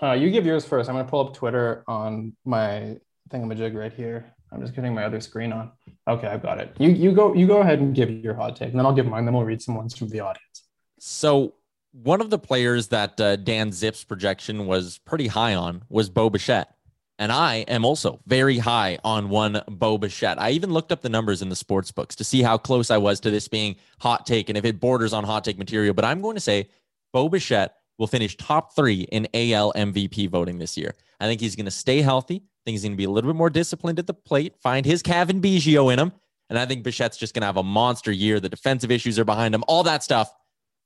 Uh, you give yours first. I'm going to pull up Twitter on my thingamajig right here. I'm just getting my other screen on. Okay, I've got it. You you go you go ahead and give your hot take, and then I'll give mine. Then we'll read some ones from the audience. So one of the players that uh, Dan Zip's projection was pretty high on was Bo Bichette. And I am also very high on one Bo Bichette. I even looked up the numbers in the sports books to see how close I was to this being hot take and if it borders on hot take material. But I'm going to say Bo Bichette will finish top three in AL MVP voting this year. I think he's going to stay healthy. Think he's going to be a little bit more disciplined at the plate, find his Cavan Biggio in him. And I think Bichette's just going to have a monster year. The defensive issues are behind him, all that stuff.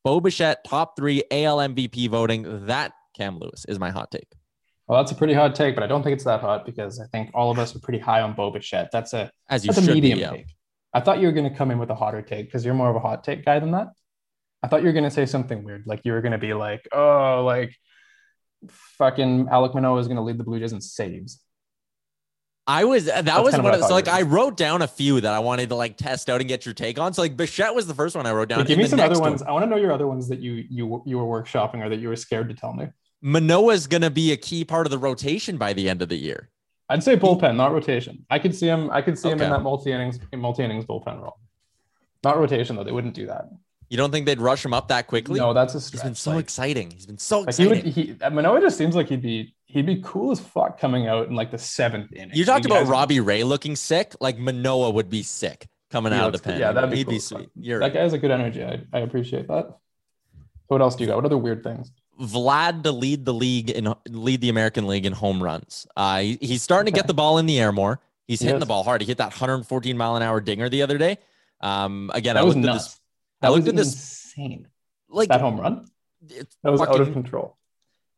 Bo Bichette, top three AL MVP voting. That, Cam Lewis, is my hot take. Well, that's a pretty hot take, but I don't think it's that hot because I think all of us are pretty high on Bo Bichette. That's a, As you that's a medium be, yeah. take. I thought you were going to come in with a hotter take because you're more of a hot take guy than that. I thought you were gonna say something weird, like you were gonna be like, oh, like fucking Alec Manoah is gonna lead the Blue Jays in saves. I was that That's was one of so like I wrote down a few that I wanted to like test out and get your take on. So like Bichette was the first one I wrote down. give me some other ones. One. I want to know your other ones that you you you were workshopping or that you were scared to tell me. Manoah's going to be a key part of the rotation by the end of the year. I'd say bullpen, not rotation. I could see him. I could see him in that multi innings, multi innings bullpen role. Not rotation though. They wouldn't do that. You don't think they'd rush him up that quickly? No, that's a he's been so Like- exciting. He's been so Like he exciting. would, he Manoah just seems like he'd be he'd be cool as fuck coming out in like the seventh inning. you talked about guys- Robbie Ray looking sick. Like Manoah would be sick coming out of the pen. Yeah, that'd be He'd cool be sweet. You're That right. guy has a good energy. I, I appreciate that. So what else do you got? What other weird things? Vlad to lead the league in lead the American League in home runs. Uh, he- he's starting to get the ball in the air more. He's hitting the ball hard. He hit that 114 mile an hour dinger the other day. Um, again, I was nuts. That I looked at this insane. like That home run. That was out of control.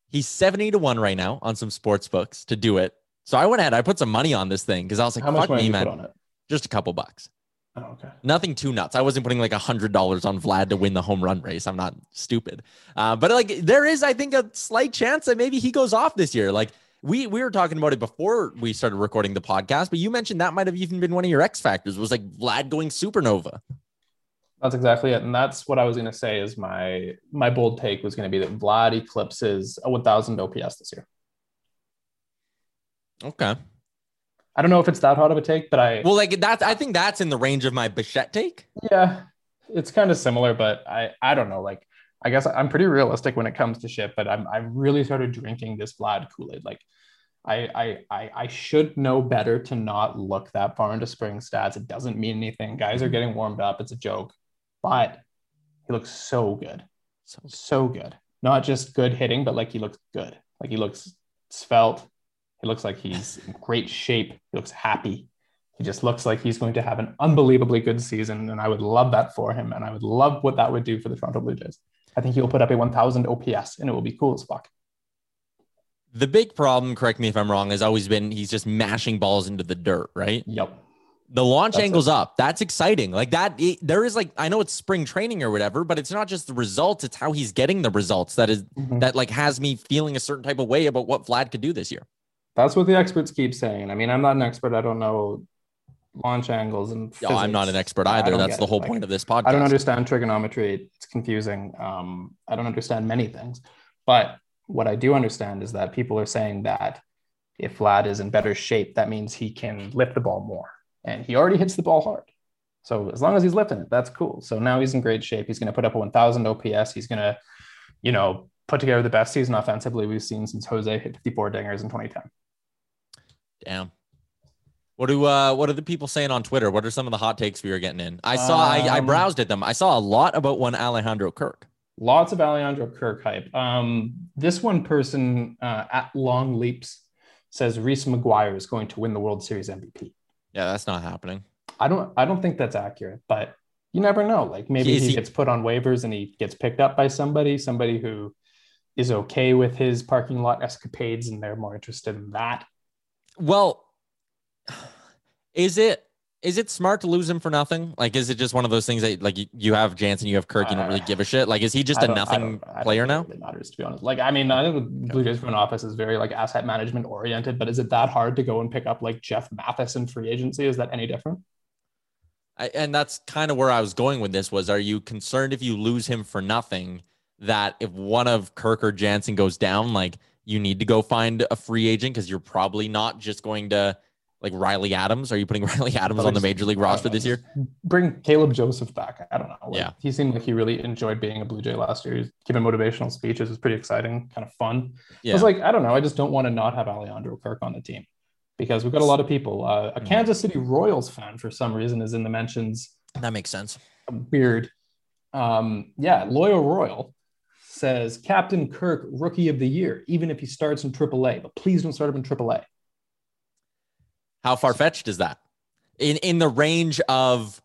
He's 70 to 1 right now on some sports books to do it. So I went ahead, I put some money on this thing because I was like, How much fuck money me, man. put on it? Just a couple bucks. Oh, okay. Nothing too nuts. I wasn't putting like a hundred dollars on Vlad to win the home run race. I'm not stupid. Uh, but like there is, I think, a slight chance that maybe he goes off this year. Like we we were talking about it before we started recording the podcast, but you mentioned that might have even been one of your X factors was like Vlad going supernova. That's exactly it, and that's what I was going to say. Is my my bold take was going to be that Vlad eclipses a 1,000 OPS this year. Okay. I don't know if it's that hot of a take, but I Well, like that's I think that's in the range of my Bichette take. yeah, it's kind of similar, but I I don't know. Like I guess I'm pretty realistic when it comes to shit, but I'm I really started drinking this Vlad Kool Aid. Like I, I I I should know better to not look that far into spring stats. It doesn't mean anything. Guys are getting warmed up. It's a joke, but he looks so good, So so good. Not just good hitting, but like he looks good. Like he looks svelte. He looks like he's [LAUGHS] in great shape. He looks happy. He just looks like he's going to have an unbelievably good season, and I would love that for him. And I would love what that would do for the Toronto Blue Jays. I think he'll put up a 1,000 OPS, and it will be cool as fuck. the big problem, correct me if I'm wrong, has always been he's just mashing balls into the dirt, right? Yep. The launch That's angle's it. up. That's exciting. Like that, it- there is like I know it's spring training or whatever, but it's not just the results; it's how he's getting the results that is Mhm. that like has me feeling a certain type of way about what Vlad could do this year. That's what the experts keep saying. I mean, I'm not an expert. I don't know launch angles and. Oh, I'm not an expert either. That's the whole Like, point of this podcast. I don't understand trigonometry. It's confusing. Um, I don't understand many things. But what I do understand is that people are saying that if Vlad is in better shape, that means he can lift the ball more. And he already hits the ball hard. So as long as he's lifting it, that's cool. So now he's in great shape. He's going to put up a 1,000 OPS. He's going to, you know, put together the best season offensively we've seen since Jose hit 54 dingers in 2010. Damn. What do uh what are the people saying on Twitter? What are some of the hot takes we were getting in? I saw I, I Um, browsed at them. I saw a lot about one Alejandro Kirk. Lots of Alejandro Kirk hype. Um, this one person uh, at Long Leaps says Reese McGuire is going to win the World Series MVP. Yeah, that's not happening. I don't I don't think that's accurate, but you never know. Like maybe he he- gets put on waivers and he gets picked up by somebody, somebody who is okay with his parking lot escapades and they're more interested in that. Well, is it is it smart to lose him for nothing? Like, is it just one of those things that like you, you have Jansen, you have Kirk, you don't really uh, give a shit? Like, is he just a don't- I nothing don't- I don't player now? It really matters to be honest. Like, I mean, I think the Blue Jays front office is very like asset management oriented, but is it that hard to go and pick up like Jeff Mathis in free agency? Is that any different? I, and that's kind of where I was going with this was are you concerned if you lose him for nothing that if one of Kirk or Jansen goes down, like you need to go find a free agent because you're probably not just going to like Riley Adams. Are you putting [LAUGHS] Riley Adams on the major league roster this year? Bring Caleb Joseph back. I don't know. Like, Yeah. He seemed like he really enjoyed being a Blue Jay last year. He was giving motivational speeches. It was pretty exciting, kind of fun. I Yeah. was like, I don't know. I just don't want to not have Alejandro Kirk on the team because we've got a lot of people. Uh, a Mhm. Kansas City Royals fan, for some reason, is in the mentions. that makes sense. Weird. Um, yeah, Loyal Royal says Captain Kirk, rookie of the year, even if he starts in AAA, but please don't start him in AAA. How far fetched is that? In in the range of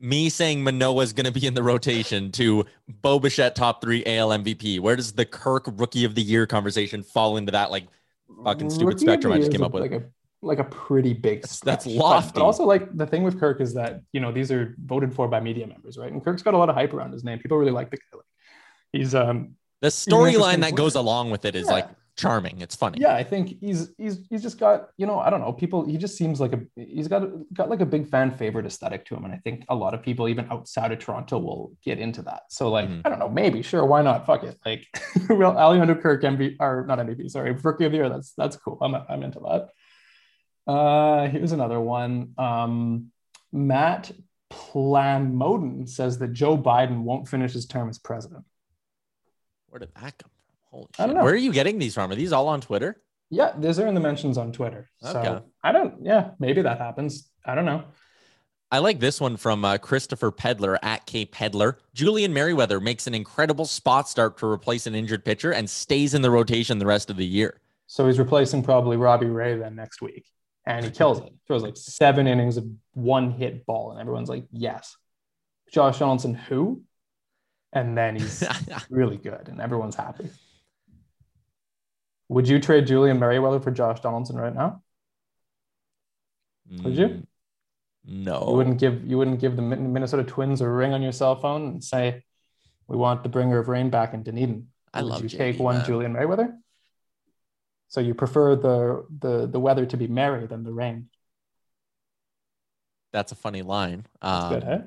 me saying Manoah's going to be in the rotation to Bo Bichette top three AL MVP. Where does the Kirk Rookie of the Year conversation fall into that? Like Fucking stupid Rookie spectrum I just came up with. Like a like a pretty big That's- that's. But- lofty. But, also like the thing with Kirk is that you know these are voted for by media members, right? And Kirk's got a lot of hype around his name. People really like the guy. Like, he's um The storyline that goes along with it is Yeah. like charming. It's funny. Yeah, I think he's he's he's just got you know I don't know people. He just seems like a he's got got like a big fan favorite aesthetic to him, and I think a lot of people even outside of Toronto will get into that. So like Mhm. I don't know, maybe sure, why not? Fuck it. Like [LAUGHS] well, Alejandro Kirk MVP or not MVP, sorry, Rookie of the Year. That's that's cool. I'm I'm into that. Uh, here's another one. Um, Matt Planmoden says that Joe Biden won't finish his term as president. Where did that come Holy I don't know. Where are you getting these from? Are these all on Twitter? Yeah, these are in the mentions on Twitter. So I don't, yeah, maybe that happens. I don't know. I like this one from uh, Christopher Pedler at K Pedler. Julian Merryweather makes an incredible spot start to replace an injured pitcher and stays in the rotation the rest of the year. So he's replacing probably Robbie Ray then next week. And he kills it. Throws like seven innings of one hit ball. And everyone's like, yes. Josh Donaldson, who? And then he's [LAUGHS] really good and everyone's happy. Would you trade Julian Merryweather for Josh Donaldson right now? Would you? Mm, No. You wouldn't give you wouldn't give the Minnesota Twins a ring on your cell phone and say, "We want the bringer of rain back in Dunedin." I Would love you JD, take one man. Julian Merryweather? So you prefer the the the weather to be merry than the rain. That's a funny line. That's Um, good, huh?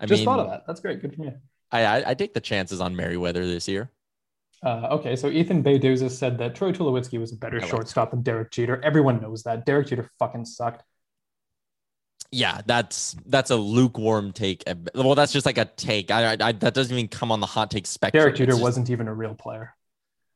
I Just mean, thought of that. That's great. Good for you. I, I I take the chances on Merryweather this year. Uh, okay, so Ethan Beidouza said that Troy Tulowitzki was a better like shortstop than Derek Jeter. Everyone knows that. Derek Jeter fucking sucked. Yeah, that's that's a lukewarm take. Well, that's just like a take. I, I, that doesn't even come on the hot take spectrum. Derek Jeter just- wasn't even a real player.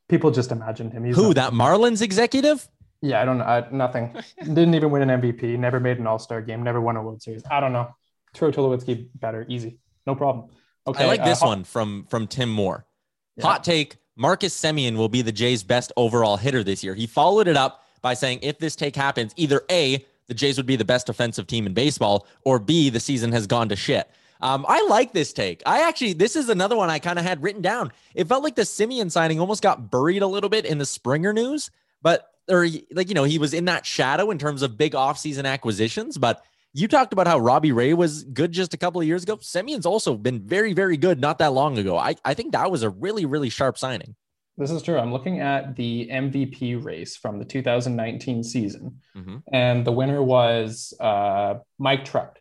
People just imagined him. He's who not- that Marlins executive. Yeah, I don't know. I, nothing. [LAUGHS] Didn't even win an MVP. Never made an All Star game. Never won a World Series. I don't know. Troy Tulowitzki better. Easy. No problem. Okay. I like uh, this Ho- one from from Tim Moore. Yeah. Hot take: Marcus Semien will be the Jays' best overall hitter this year. He followed it up by saying, "If this take happens, either a the Jays would be the best offensive team in baseball, or b the season has gone to shit." Um, I like this take. I actually, this is another one I kind of had written down. It felt like the Semien signing almost got buried a little bit in the Springer news, but or like you know he was in that shadow in terms of big offseason acquisitions, but. You talked about how Robbie Ray was good just a couple of years ago. Semien's also been very, very good not that long ago. I, I think that was a really, really sharp signing. This is true. I'm looking at the MVP race from the 2019 season, Mhm. and the winner was uh, Mike Trout.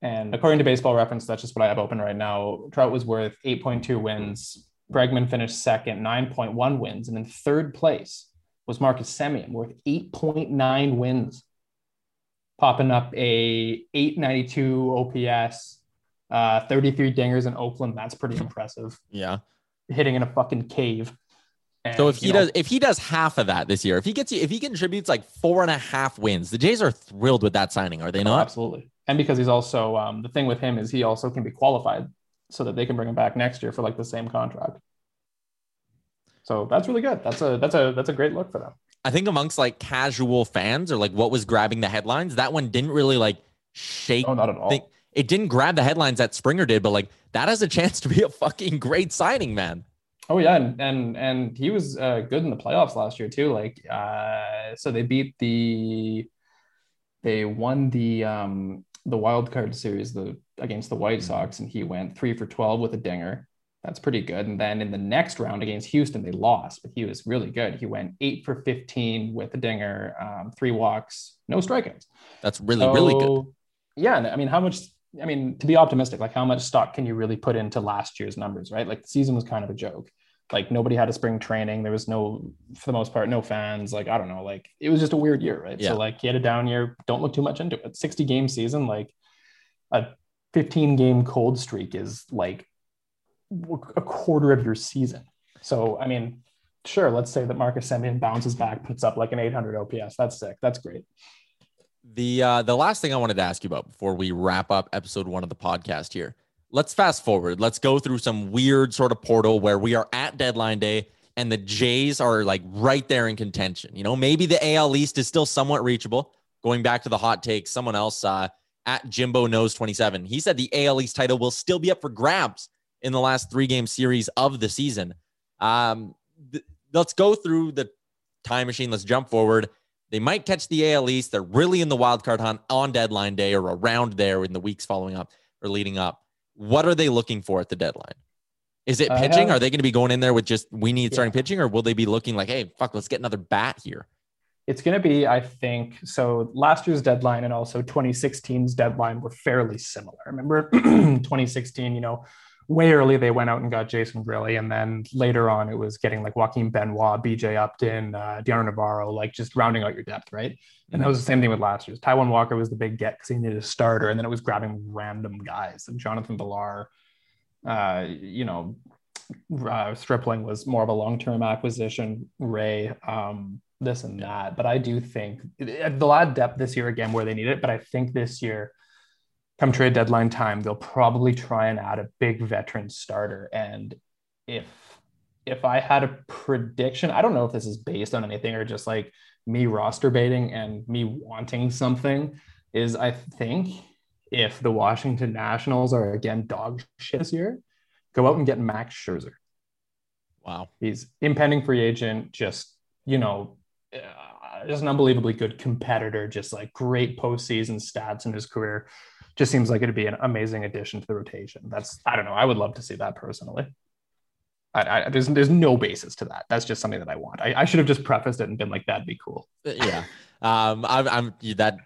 And according to Baseball Reference, that's just what I have open right now. Trout was worth 8.2 wins. Bregman finished second, 9.1 wins, and in third place was Marcus Semien, worth 8.9 wins, popping up a 892 OPS, uh, 33 dingers in Oakland. That's pretty impressive. Yeah. Hitting in a fucking cave. And, So if he know, does, if he does half of that this year, if he gets, if he contributes like four and a half wins, the Jays are thrilled with that signing, are they Oh, not? absolutely. And because he's also um, the thing with him is he also can be qualified so that they can bring him back next year for like the same contract. So that's really good. That's a that's a that's a great look for them. I think amongst like casual fans or like what was grabbing the headlines, that one didn't really like shake. Oh, not at all. think- it didn't grab the headlines that Springer did, but like that has a [LAUGHS] chance to be a fucking great signing, man. Oh yeah, and and and he was uh, good in the playoffs last year too. Like, uh, so they beat the, they won the um the wild card series the against the White Sox, and he went three for twelve with a dinger. That's pretty good. And then in the next round against Houston, they lost, but he was really good. He went eight for fifteen with a dinger, um, three walks, no strikeouts. That's really, really good. Yeah, I mean, how much? I mean, to be optimistic, like how much stock can you really put into last year's numbers, right? Like the season was kind of a joke. Like nobody had a spring training. There was no, for the most part, no fans. Like I don't know. Like it was just a weird year, right? Yeah. So like he had a down year. Don't look too much into it. Sixty game season, like a fifteen game cold streak is like a quarter of your season. So I mean, sure, let's say that Marcus Semien bounces back, puts up like an 800 OPS. That's sick. That's great. The uh, the last thing I wanted to ask you about before we wrap up episode one of the podcast here. Let's fast forward. Let's go through some weird sort of portal where we are at deadline day and the Jays are like right there in contention. You know, maybe the AL East is still somewhat reachable. Going back to the hot take, someone else uh, at Jimbo knows 27. He said the AL East title will still be up for grabs in the last three game series of the season. Um, th- let's go through the time machine. Let's jump forward. They might catch the AL East. They're really in the wild card hunt on deadline day or around there in the weeks following up or leading up. What are they looking for at the deadline? Is it pitching? have- Are they going to be going in there with just we need starting Yeah. pitching, or will they be looking like, hey, fuck, let's get another bat here? It's going to be, I think, so last year's deadline and also 2016's deadline were fairly similar. Remember [CLEARS THROAT] 2016, you know, way early they went out and got Jason Grilli. And then later on, it was getting like Joaquin Benoit, BJ Upton, uh, Dioner Navarro, like just rounding out your depth, right? And that was the same thing with last year's. Taijuan Walker was the big get because he needed a starter. And then it was grabbing random guys. And Jonathan Villar, uh, you know, uh, Stripling was more of a long-term acquisition. Ray, um, this and that, but I do think the lot of depth this year again where they need it. But I think this year, come trade deadline time, they'll probably try and add a big veteran starter. And if if I had a prediction, I don't know if this is based on anything or just like me roster baiting and me wanting something. Is I think if the Washington Nationals are again dog shit this year, go out and get Max Scherzer. Wow. He's impending free agent, just, you know, uh, just an unbelievably good competitor, just like great postseason stats in his career. Just seems like it'd be an amazing addition to the rotation. That's, I don't know. I would love to see that personally. I, I, there's, there's no basis to that. That's just something that I want. I, I should have just prefaced it and been like, that'd be cool. Uh, Yeah. Um, I'm, I'm that.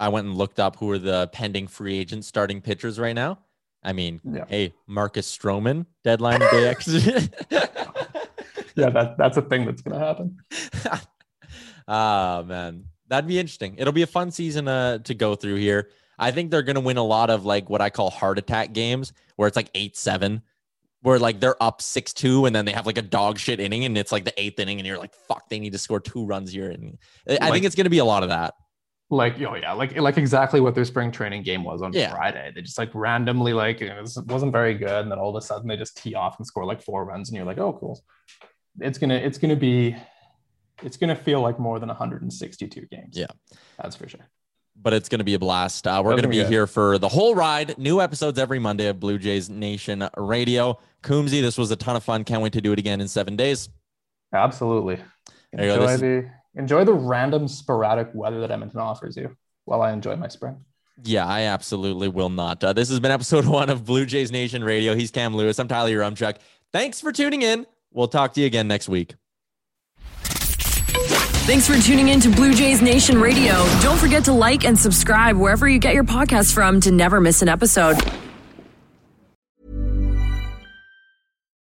I went and looked up who are the pending free agent starting pitchers right now. I mean, Yeah. hey, Marcus Stroman, deadline day. [LAUGHS] [LAUGHS] Yeah, that, that's a thing that's going to happen. oh [LAUGHS] man, that'd be interesting. It'll be a fun season uh, to go through here. I think they're gonna win a lot of like what I call heart attack games, where it's like eight seven, where like they're up six two, and then they have like a dog shit inning, and it's like the eighth inning, and you're like, fuck, they need to score two runs here. And I Like- think it's gonna be a lot of that. like oh yeah like like exactly what their spring training game was on Yeah. friday they just like randomly like it was, wasn't very good and then all of a sudden they just tee off and score like four runs and you're like oh cool it's gonna it's gonna be it's gonna feel like more than 162 games Yeah. that's for sure but it's going to be a blast. Uh, we're going to be be here for the whole ride. New episodes every Monday of Blue Jays Nation Radio. Coombsy, this was a ton of fun. Can't wait to do it again in seven days. absolutely There enjoy the enjoy the random sporadic weather that edmonton offers you while i enjoy my spring Yeah, I absolutely will not. Uh, this has been episode [LAUGHS] one of Blue Jays Nation Radio. He's Cam Lewis. I'm Tyler Rumchuck. Thanks for tuning in. We'll talk to you again next week. Thanks for tuning in to Blue Jays Nation Radio. Don't forget to like and subscribe wherever you get your podcasts from to never miss an episode.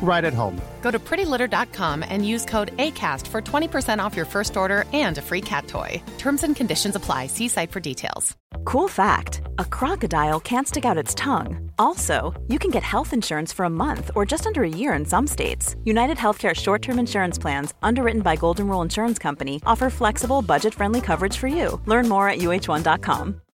right at home. Go to prettylitter.com and use code ACAST for 20% off your first order and a free cat toy. Terms and conditions apply. See site for details. Cool fact a crocodile can't stick out its tongue. Also, you can get health insurance for a month or just under a year in some states. United Healthcare short term insurance plans, underwritten by Golden Rule Insurance Company, offer flexible, budget friendly coverage for you. Learn more at uh1.com.